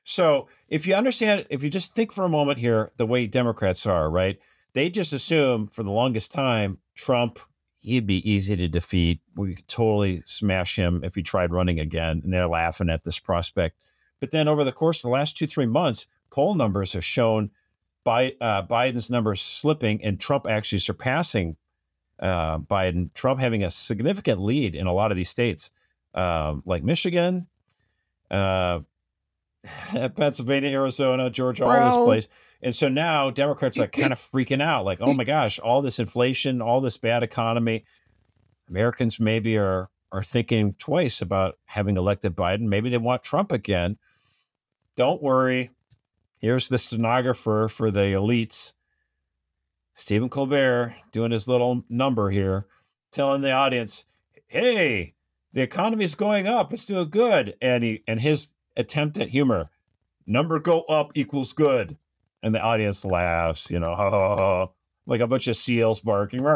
Speaker 4: So, if you understand, if you just think for a moment here, the way Democrats are, right? they just assume for the longest time Trump he'd be easy to defeat. We could totally smash him if he tried running again, and they're laughing at this prospect. But then over the course of the last two three months, poll numbers have shown Bi- uh, Biden's numbers slipping and Trump actually surpassing uh, Biden. Trump having a significant lead in a lot of these states, uh, like Michigan, uh, (laughs) Pennsylvania, Arizona, Georgia, Bro. all this place. And so now Democrats are kind of (laughs) freaking out, like, oh my gosh, all this inflation, all this bad economy. Americans maybe are are thinking twice about having elected Biden. Maybe they want Trump again. Don't worry. Here's the stenographer for the elites, Stephen Colbert, doing his little number here, telling the audience, hey, the economy is going up. It's doing good. And he and his attempt at humor, number go up equals good. And the audience laughs, you know, ha, ha, ha, like a bunch of seals barking. (laughs)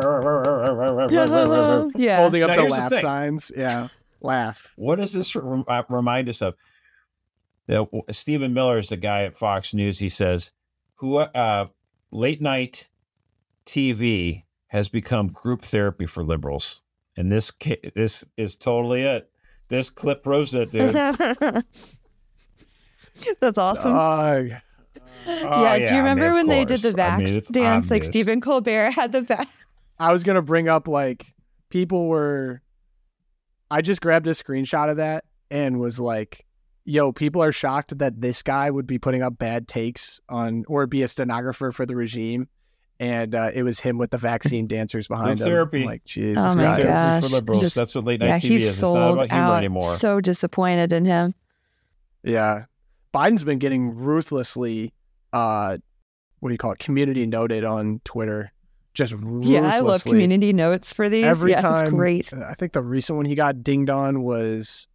Speaker 1: yeah.
Speaker 3: Holding up
Speaker 4: Now,
Speaker 3: the
Speaker 4: here's the
Speaker 3: laugh signs. Yeah. Laugh.
Speaker 4: What does this rem- remind us of? The, Stephen Miller is the guy at Fox News. He says, "Who uh, late night TV has become group therapy for liberals," and this ca- this is totally it. This clip proves it, dude. (laughs)
Speaker 1: That's awesome.
Speaker 3: Ugh.
Speaker 4: Oh,
Speaker 1: yeah, do you
Speaker 4: mean,
Speaker 1: remember
Speaker 4: of
Speaker 1: when they did the
Speaker 4: course. I mean, it's
Speaker 1: dance? Like
Speaker 4: obvious.
Speaker 1: Stephen Colbert had the vax.
Speaker 3: I was gonna bring up like people were. I just grabbed a screenshot of that and was like, "Yo, people are shocked that this guy would be putting up bad takes on or be a stenographer for the regime." And uh, it was him with the vaccine (laughs) dancers behind
Speaker 4: Group
Speaker 3: him.
Speaker 4: therapy.
Speaker 3: I'm like Jesus
Speaker 1: Oh my
Speaker 3: Christ.
Speaker 1: Gosh.
Speaker 4: for liberals.
Speaker 1: Just-
Speaker 4: That's what late night
Speaker 1: Yeah,
Speaker 4: TV
Speaker 1: he's
Speaker 4: is. It's not
Speaker 1: sold
Speaker 4: about humor anymore.
Speaker 1: So disappointed in him.
Speaker 3: Yeah. Biden's been getting ruthlessly uh what do you call it? Community noted on Twitter. Just ruthlessly.
Speaker 1: Yeah, I love community notes for these.
Speaker 3: Every
Speaker 1: yeah,
Speaker 3: time
Speaker 1: it's great.
Speaker 3: I think the recent one he got dinged on was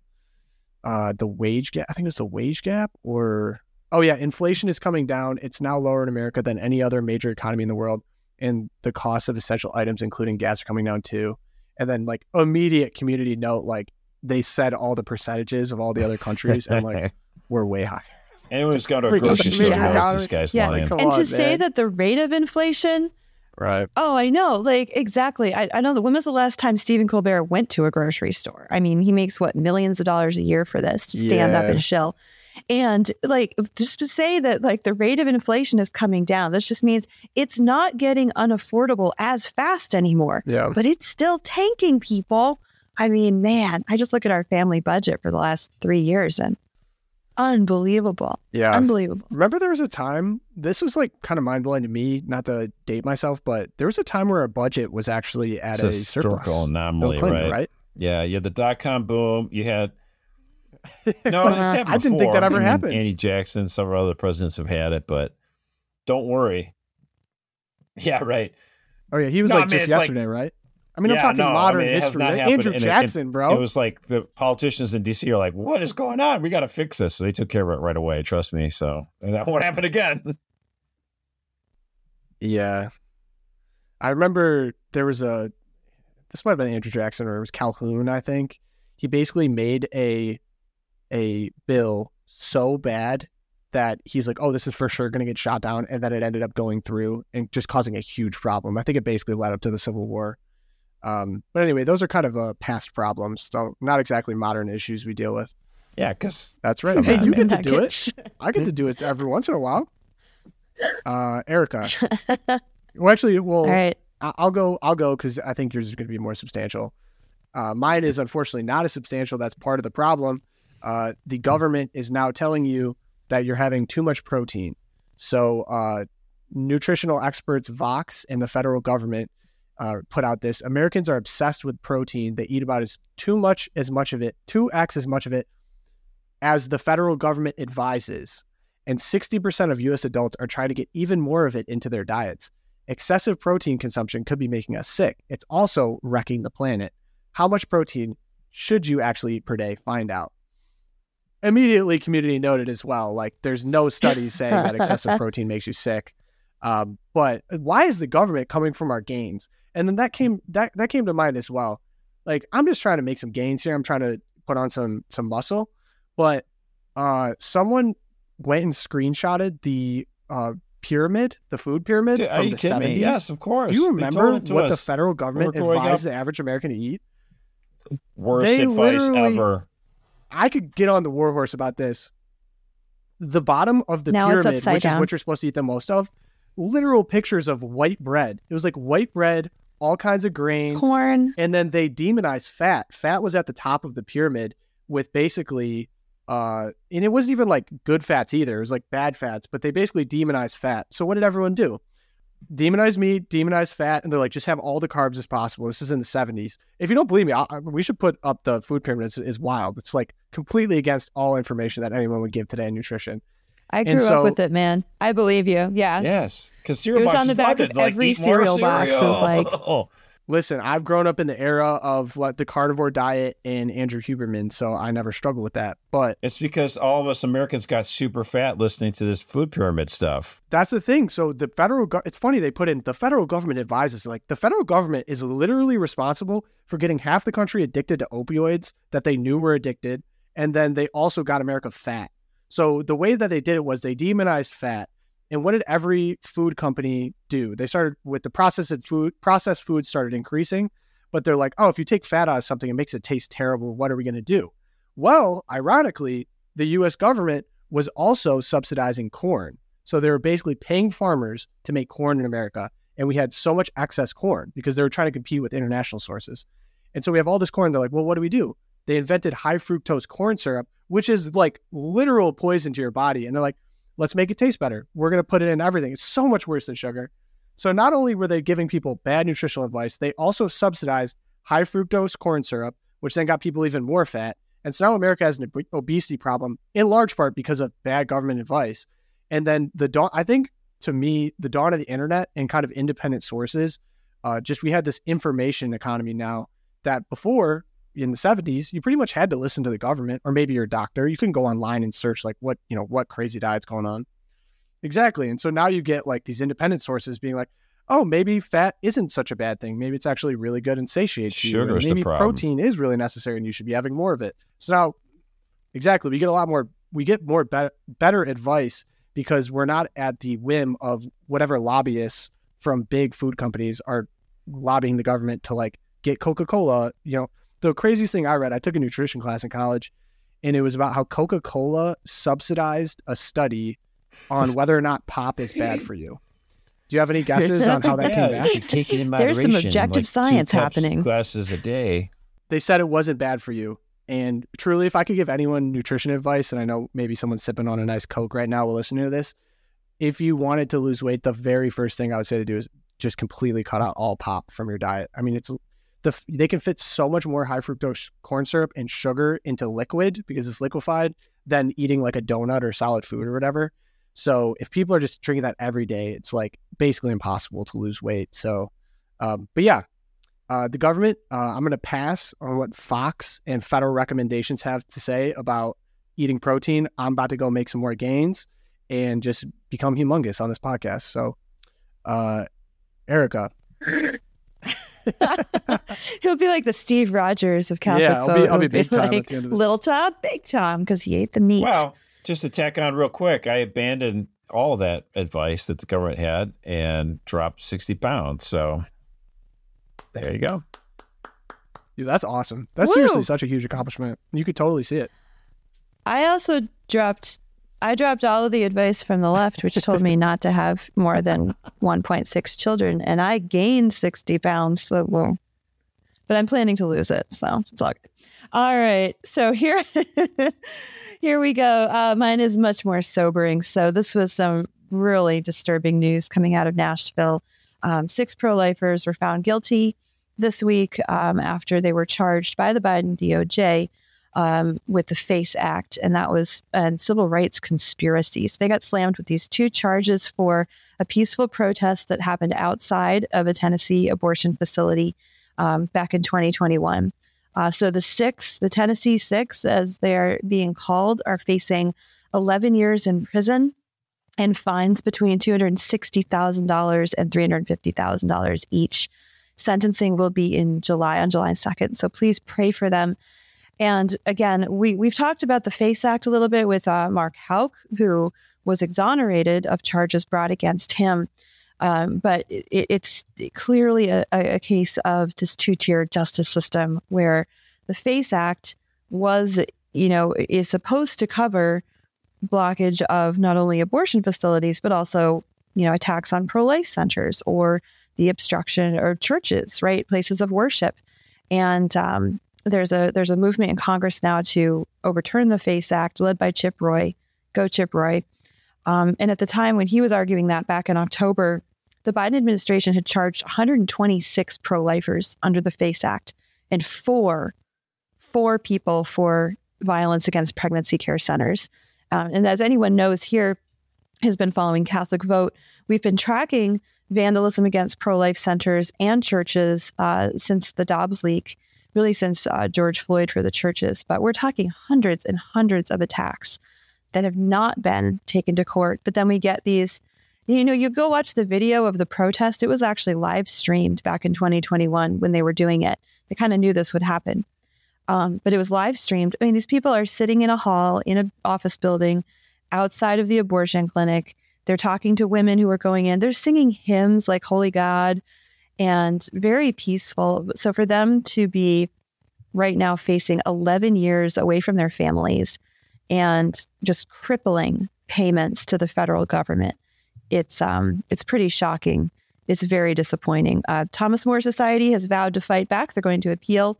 Speaker 3: uh the wage gap. I think it's the wage gap or oh yeah, inflation is coming down. It's now lower in America than any other major economy in the world. And the cost of essential items, including gas, are coming down too. And then like immediate community note, like they said all the percentages of all the other countries and like (laughs) we're way high.
Speaker 4: Anyone who's gone to a grocery (laughs) store knows
Speaker 3: Yeah.
Speaker 4: this guy's
Speaker 1: Yeah.
Speaker 4: lying.
Speaker 3: Come
Speaker 1: and to
Speaker 3: on,
Speaker 1: say that the rate of inflation,
Speaker 3: Right.
Speaker 1: oh, I know, like exactly. I, I know that when was the last time Stephen Colbert went to a grocery store? I mean, he makes what millions of dollars a year for this to stand up and shill. And like just to say that like the rate of inflation is coming down, this just means it's not getting unaffordable as fast anymore.
Speaker 3: Yeah.
Speaker 1: But it's still tanking people. I mean, man, I just look at our family budget for the last three years and unbelievable.
Speaker 3: Yeah.
Speaker 1: Unbelievable.
Speaker 3: Remember there was a time this was like kind of mind blowing to me, not to date myself, but there was a time where our budget was actually at
Speaker 4: It's
Speaker 3: a
Speaker 4: a
Speaker 3: surplus.
Speaker 4: historical anomaly,
Speaker 3: Clinton,
Speaker 4: right?
Speaker 3: right?
Speaker 4: Yeah, you had the dot com boom. You had (laughs) no, it's happened
Speaker 3: I didn't think that ever
Speaker 4: I mean,
Speaker 3: happened.
Speaker 4: Andy Jackson, several other presidents have had it, but don't worry. (laughs) Yeah, right.
Speaker 3: Oh yeah, he was
Speaker 4: No, I
Speaker 3: like
Speaker 4: mean,
Speaker 3: just
Speaker 4: it's like-
Speaker 3: yesterday, right? I mean, I'm talking
Speaker 4: no, I
Speaker 3: modern
Speaker 4: mean,
Speaker 3: history. Andrew
Speaker 4: and
Speaker 3: Jackson,
Speaker 4: it,
Speaker 3: bro.
Speaker 4: It was like the politicians in D.C. are like, "What is going on? We got to fix this." So they took care of it right away. Trust me. So and that won't happen again.
Speaker 3: yeah. I remember there was a this might have been Andrew Jackson or it was Calhoun, I think. He basically made a a bill so bad that he's like, oh, this is for sure going to get shot down. And then it ended up going through and just causing a huge problem. I think it basically led up to the Civil War. Um, but anyway, those are kind of uh, past problems. So not exactly modern issues we deal with.
Speaker 4: Yeah, because
Speaker 3: That's right.
Speaker 4: Come
Speaker 3: Hey, you get to do it. I get to do it every once in a while. Uh, Erika. (laughs) well, actually, well,
Speaker 1: All right.
Speaker 3: I- I'll go. I'll go because I think yours is going to be more substantial. Uh, mine is unfortunately not as substantial. That's part of the problem. Uh, the government is now telling you that you're having too much protein. So, uh, nutritional experts Vox and the federal government uh, put out this: Americans are obsessed with protein. They eat about as too much as much of it, two x as much of it as the federal government advises. And 60% of US adults are trying to get even more of it into their diets. Excessive protein consumption could be making us sick. It's also wrecking the planet. How much protein should you actually eat per day? Find out. Immediately, community noted as well. Like, there's no studies (laughs) saying that excessive protein makes you sick. Um, but why is the government coming from our gains? And then that came that that came to mind as well. Like, I'm just trying to make some gains here. I'm trying to put on some some muscle. But uh, someone went and screenshotted the uh, pyramid, the food pyramid
Speaker 4: Dude,
Speaker 3: from
Speaker 4: you
Speaker 3: the
Speaker 4: kidding
Speaker 3: 70s.
Speaker 4: me? Yes, of course.
Speaker 3: Do you remember
Speaker 4: it to
Speaker 3: what the federal government
Speaker 4: We're
Speaker 3: advised
Speaker 4: up-
Speaker 3: the average American to eat?
Speaker 4: Worst
Speaker 3: They
Speaker 4: advice ever.
Speaker 3: I could get on the warhorse about this. The bottom of the
Speaker 1: Now
Speaker 3: pyramid,
Speaker 1: upside
Speaker 3: which is
Speaker 1: down.
Speaker 3: what you're supposed to eat the most of, literal pictures of white bread. It was like white bread, all kinds of grains,
Speaker 1: Corn.
Speaker 3: and then they demonized fat. Fat was at the top of the pyramid with basically uh and it wasn't even like good fats either. It was like bad fats, but they basically demonized fat. So what did everyone do? Demonize meat, demonize fat, and they're like, just have all the carbs as possible. This is in the 70s. If you don't believe me, I, I- we should put up the food pyramid. It's, it's wild. It's like completely against all information that anyone would give today in nutrition.
Speaker 1: I grew
Speaker 3: so-
Speaker 1: up with it, man. I believe you. Yeah.
Speaker 4: Yes, because
Speaker 1: It
Speaker 4: cereal
Speaker 1: was on the back of.
Speaker 4: Like,
Speaker 1: every
Speaker 4: eat more
Speaker 1: cereal box. It was like-
Speaker 4: cereal. (laughs)
Speaker 3: Listen, I've grown up in the era of like the carnivore diet and Andrew Huberman, so I never struggled with that. But
Speaker 4: it's because all of us Americans got super fat listening to this food pyramid stuff.
Speaker 3: That's the thing. So the federal, go- it's funny they put in the federal government advises like the federal government is literally responsible for getting half the country addicted to opioids that they knew were addicted, and then they also got America fat. So the way that they did it was they demonized fat and what did every food company do? They started with the processed food, processed food started increasing, but they're like, oh, if you take fat out of something, it makes it taste terrible. What are we going to do? Well, ironically, the US government was also subsidizing corn. So they were basically paying farmers to make corn in America. And we had so much excess corn because they were trying to compete with international sources. And so we have all this corn. They're like, well, what do we do? They invented high fructose corn syrup, which is like literal poison to your body. And they're like, let's make it taste better. We're going to put it in everything. It's so much worse than sugar. So not only were they giving people bad nutritional advice, they also subsidized high fructose corn syrup, which then got people even more fat. And so now America has an obesity problem in large part because of bad government advice. And then the dawn, I think to me, the dawn of the internet and kind of independent sources, uh, just we had this information economy now that before in the 70s, you pretty much had to listen to the government or maybe your doctor. You can go online and search like what, you know, what crazy diet's going on. Exactly. And so now you get like these independent sources being like, oh, maybe fat isn't such a bad thing. Maybe it's actually really good and satiates
Speaker 4: Sugar's
Speaker 3: you. And maybe protein is really necessary and you should be having more of it. So now, exactly, we get a lot more, we get more be- better advice because we're not at the whim of whatever lobbyists from big food companies are lobbying the government to like get Coca Cola, you know, the craziest thing I read, I took a nutrition class in college, and it was about how Coca Cola subsidized a study on (laughs) whether or not pop is bad for you. Do you have any guesses on how that
Speaker 4: yeah,
Speaker 3: came back?
Speaker 4: You take it in
Speaker 1: There's some
Speaker 4: moderation,
Speaker 1: objective
Speaker 4: like
Speaker 1: science
Speaker 4: two
Speaker 1: happening.
Speaker 4: Glasses a day.
Speaker 3: They said it wasn't bad for you. And truly, if I could give anyone nutrition advice, and I know maybe someone's sipping on a nice Coke right now while listening to this, if you wanted to lose weight, the very first thing I would say to do is just completely cut out all pop from your diet. I mean, it's the they can fit so much more high fructose corn syrup and sugar into liquid because it's liquefied than eating like a donut or solid food or whatever. So if people are just drinking that every day, it's like basically impossible to lose weight. So, um, but yeah, uh, the government, uh, I'm going to pass on what Vox and federal recommendations have to say about eating protein. I'm about to go make some more gains and just become humongous on this podcast. So, uh, Erika, (laughs) (laughs)
Speaker 1: He'll be like the Steve Rogers of Catholic
Speaker 3: Yeah, I'll be- I'll be
Speaker 1: He'll
Speaker 3: big time at
Speaker 1: like
Speaker 3: the end of it.
Speaker 1: little Tom, big Tom, because he ate the meat.
Speaker 4: Well, just to tack on real quick, I abandoned all of that advice that the government had and dropped 60 pounds. So there you go.
Speaker 3: dude, that's awesome. That's
Speaker 1: Woo!
Speaker 3: seriously such a huge accomplishment. You could totally see it.
Speaker 1: I also dropped. I dropped all of the advice from the left, which told me not to have more than 1.6 children, and I gained 60 pounds. So, well, but I'm planning to lose it, so it's all good. All right, so here, (laughs) here we go. Uh, mine is much more sobering. So this was some really disturbing news coming out of Nashville. Um, six pro-lifers were found guilty this week um, after they were charged by the Biden DOJ um, with the FACE Act, and that was a civil rights conspiracy. So they got slammed with these two charges for a peaceful protest that happened outside of a Tennessee abortion facility um, back in 2021. Uh, so the six, the Tennessee six, as they are being called, are facing 11 years in prison and fines between $260,000 and $350,000 each. Sentencing will be in July, on July 2nd. So please pray for them. And again, we, we've talked about the FACE Act a little bit with uh, Mark Houck, who was exonerated of charges brought against him. Um, but it, it's clearly a, a case of this two tier justice system where the FACE Act was, you know, is supposed to cover blockage of not only abortion facilities, but also, you know, attacks on pro life centers or the obstruction of churches, right? Places of worship. And um, there's a there's a movement in Congress now to overturn the FACE Act, led by Chip Roy. Go Chip Roy. Um, and at the time when he was arguing that back in October, the Biden administration had charged 126 pro-lifers under the FACE Act and four four people for violence against pregnancy care centers. Um, and as anyone knows here, has been following Catholic Vote. We've been tracking vandalism against pro life centers and churches uh, since the Dobbs leak, really since uh, George Floyd for the churches. But we're talking hundreds and hundreds of attacks that have not been taken to court. But then we get these, you know, you go watch the video of the protest. It was actually live streamed back in 2021 when they were doing it. They kind of knew this would happen. Um, but it was live streamed. I mean, these people are sitting in a hall in an office building outside of the abortion clinic. They're talking to women who are going in. They're singing hymns like Holy God and very peaceful. So for them to be right now facing 11 years away from their families and just crippling payments to the federal government, it's um, it's pretty shocking. It's very disappointing. Uh, Thomas More Society has vowed to fight back. They're going to appeal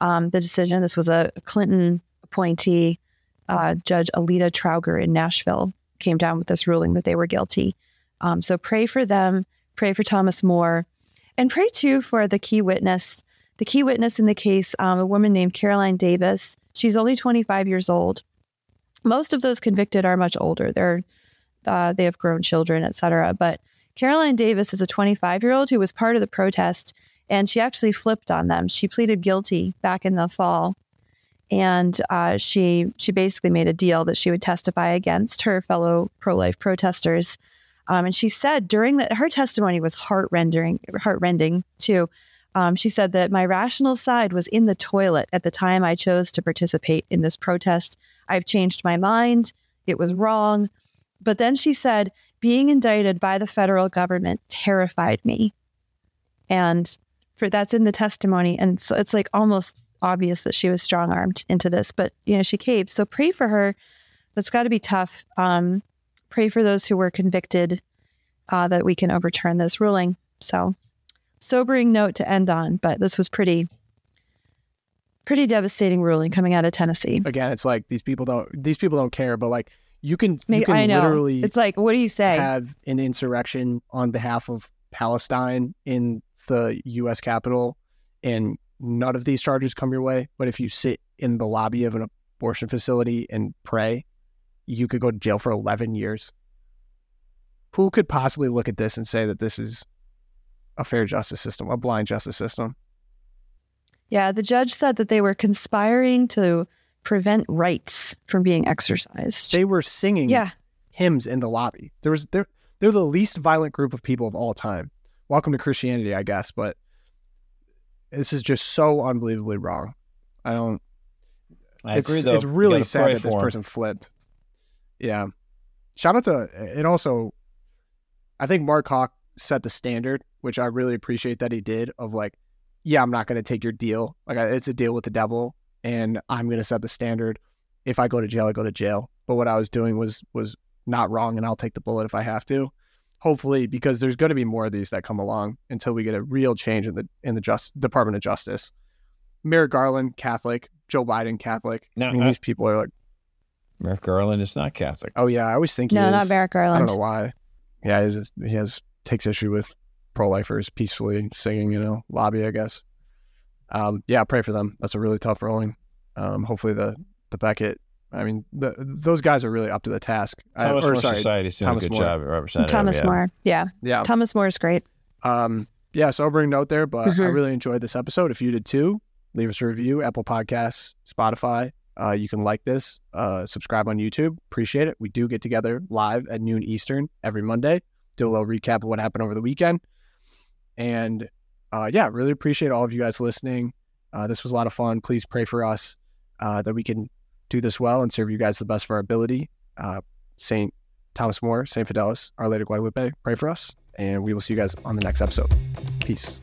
Speaker 1: um, the decision. This was a Clinton appointee, uh, Judge Aleta Trauger in Nashville, came down with this ruling that they were guilty. Um, so pray for them, pray for Thomas More, and pray too for the key witness. The key witness in the case, um, a woman named Caroline Davis. She's only 25 years old. Most of those convicted are much older. They're uh, they have grown children, et cetera. But Caroline Davis is a 25 year old who was part of the protest, and she actually flipped on them. She pleaded guilty back in the fall and uh, she she basically made a deal that she would testify against her fellow pro life protesters. Um, and she said during that her testimony was heart rending, heart rending too. Um, she said that my rational side was in the toilet at the time I chose to participate in this protest. I've changed my mind. It was wrong. But then she said, being indicted by the federal government terrified me. And for that's in the testimony. And so it's like almost obvious that she was strong armed into this, but you know, she caved. So pray for her. That's got to be tough. Um, pray for those who were convicted uh, that we can overturn this ruling. So sobering note to end on, but this was pretty pretty devastating ruling coming out of Tennessee.
Speaker 3: Again, it's like these people don't these people don't care, but like you can you can
Speaker 1: I know.
Speaker 3: literally
Speaker 1: it's like what do you say?
Speaker 3: have an insurrection on behalf of Palestine in the US Capitol and none of these charges come your way. But if you sit in the lobby of an abortion facility and pray, you could go to jail for 11 years. Who could possibly look at this and say that this is a fair justice system, a blind justice system?
Speaker 1: Yeah, the judge said that they were conspiring to prevent rights from being exercised.
Speaker 3: They were singing
Speaker 1: yeah.
Speaker 3: hymns in the lobby. There was they're they're the least violent group of people of all time. Welcome to Christianity, I guess, but this is just so unbelievably wrong. I don't.
Speaker 4: I
Speaker 3: it's,
Speaker 4: agree, though.
Speaker 3: It's really sad that this
Speaker 4: for 'em.
Speaker 3: person flipped. Yeah. Shout out to it. Also, I think Mark Houck set the standard, which I really appreciate that he did. Of like, yeah, I'm not going to take your deal. Like, it's a deal with the devil, and I'm going to set the standard. If I go to jail, I go to jail. But what I was doing was was not wrong, and I'll take the bullet if I have to. Hopefully, because there's going to be more of these that come along until we get a real change in the in the just Department of Justice. Merrick Garland, Catholic. Joe Biden, Catholic.
Speaker 4: No,
Speaker 3: I mean,
Speaker 4: I-
Speaker 3: these people are like,
Speaker 4: Merrick Garland is not Catholic.
Speaker 3: oh yeah, I always think he
Speaker 1: No,
Speaker 3: is.
Speaker 1: not Merrick Garland.
Speaker 3: I don't know why. Yeah, he has, he has takes issue with pro-lifers peacefully singing, you know, lobby, I guess. Um, yeah, pray for them. That's a really tough ruling. Um, hopefully the the Becket. I mean, the, those guys are really up to the task. I-
Speaker 4: Thomas
Speaker 3: or,
Speaker 4: More
Speaker 3: sorry,
Speaker 4: Society's doing
Speaker 3: Thomas
Speaker 4: a good
Speaker 3: More.
Speaker 4: job at representing
Speaker 1: Thomas
Speaker 4: yeah.
Speaker 1: More. Yeah.
Speaker 3: Yeah.
Speaker 1: Thomas More is great.
Speaker 3: Um, yeah, sobering note there, but I
Speaker 1: Mhm.
Speaker 3: really enjoyed this episode. If you did too, leave us a review, Apple Podcasts, Spotify. Uh, you can like this, uh, subscribe on YouTube. Appreciate it. We do get together live at noon Eastern every Monday, do a little recap of what happened over the weekend. And uh, yeah, really appreciate all of you guys listening. Uh, this was a lot of fun. Please pray for us uh, that we can do this well and serve you guys the best of our ability. Uh, Saint Thomas More, Saint Fidelis, Our Lady Guadalupe, pray for us. And we will see you guys on the next episode. Peace.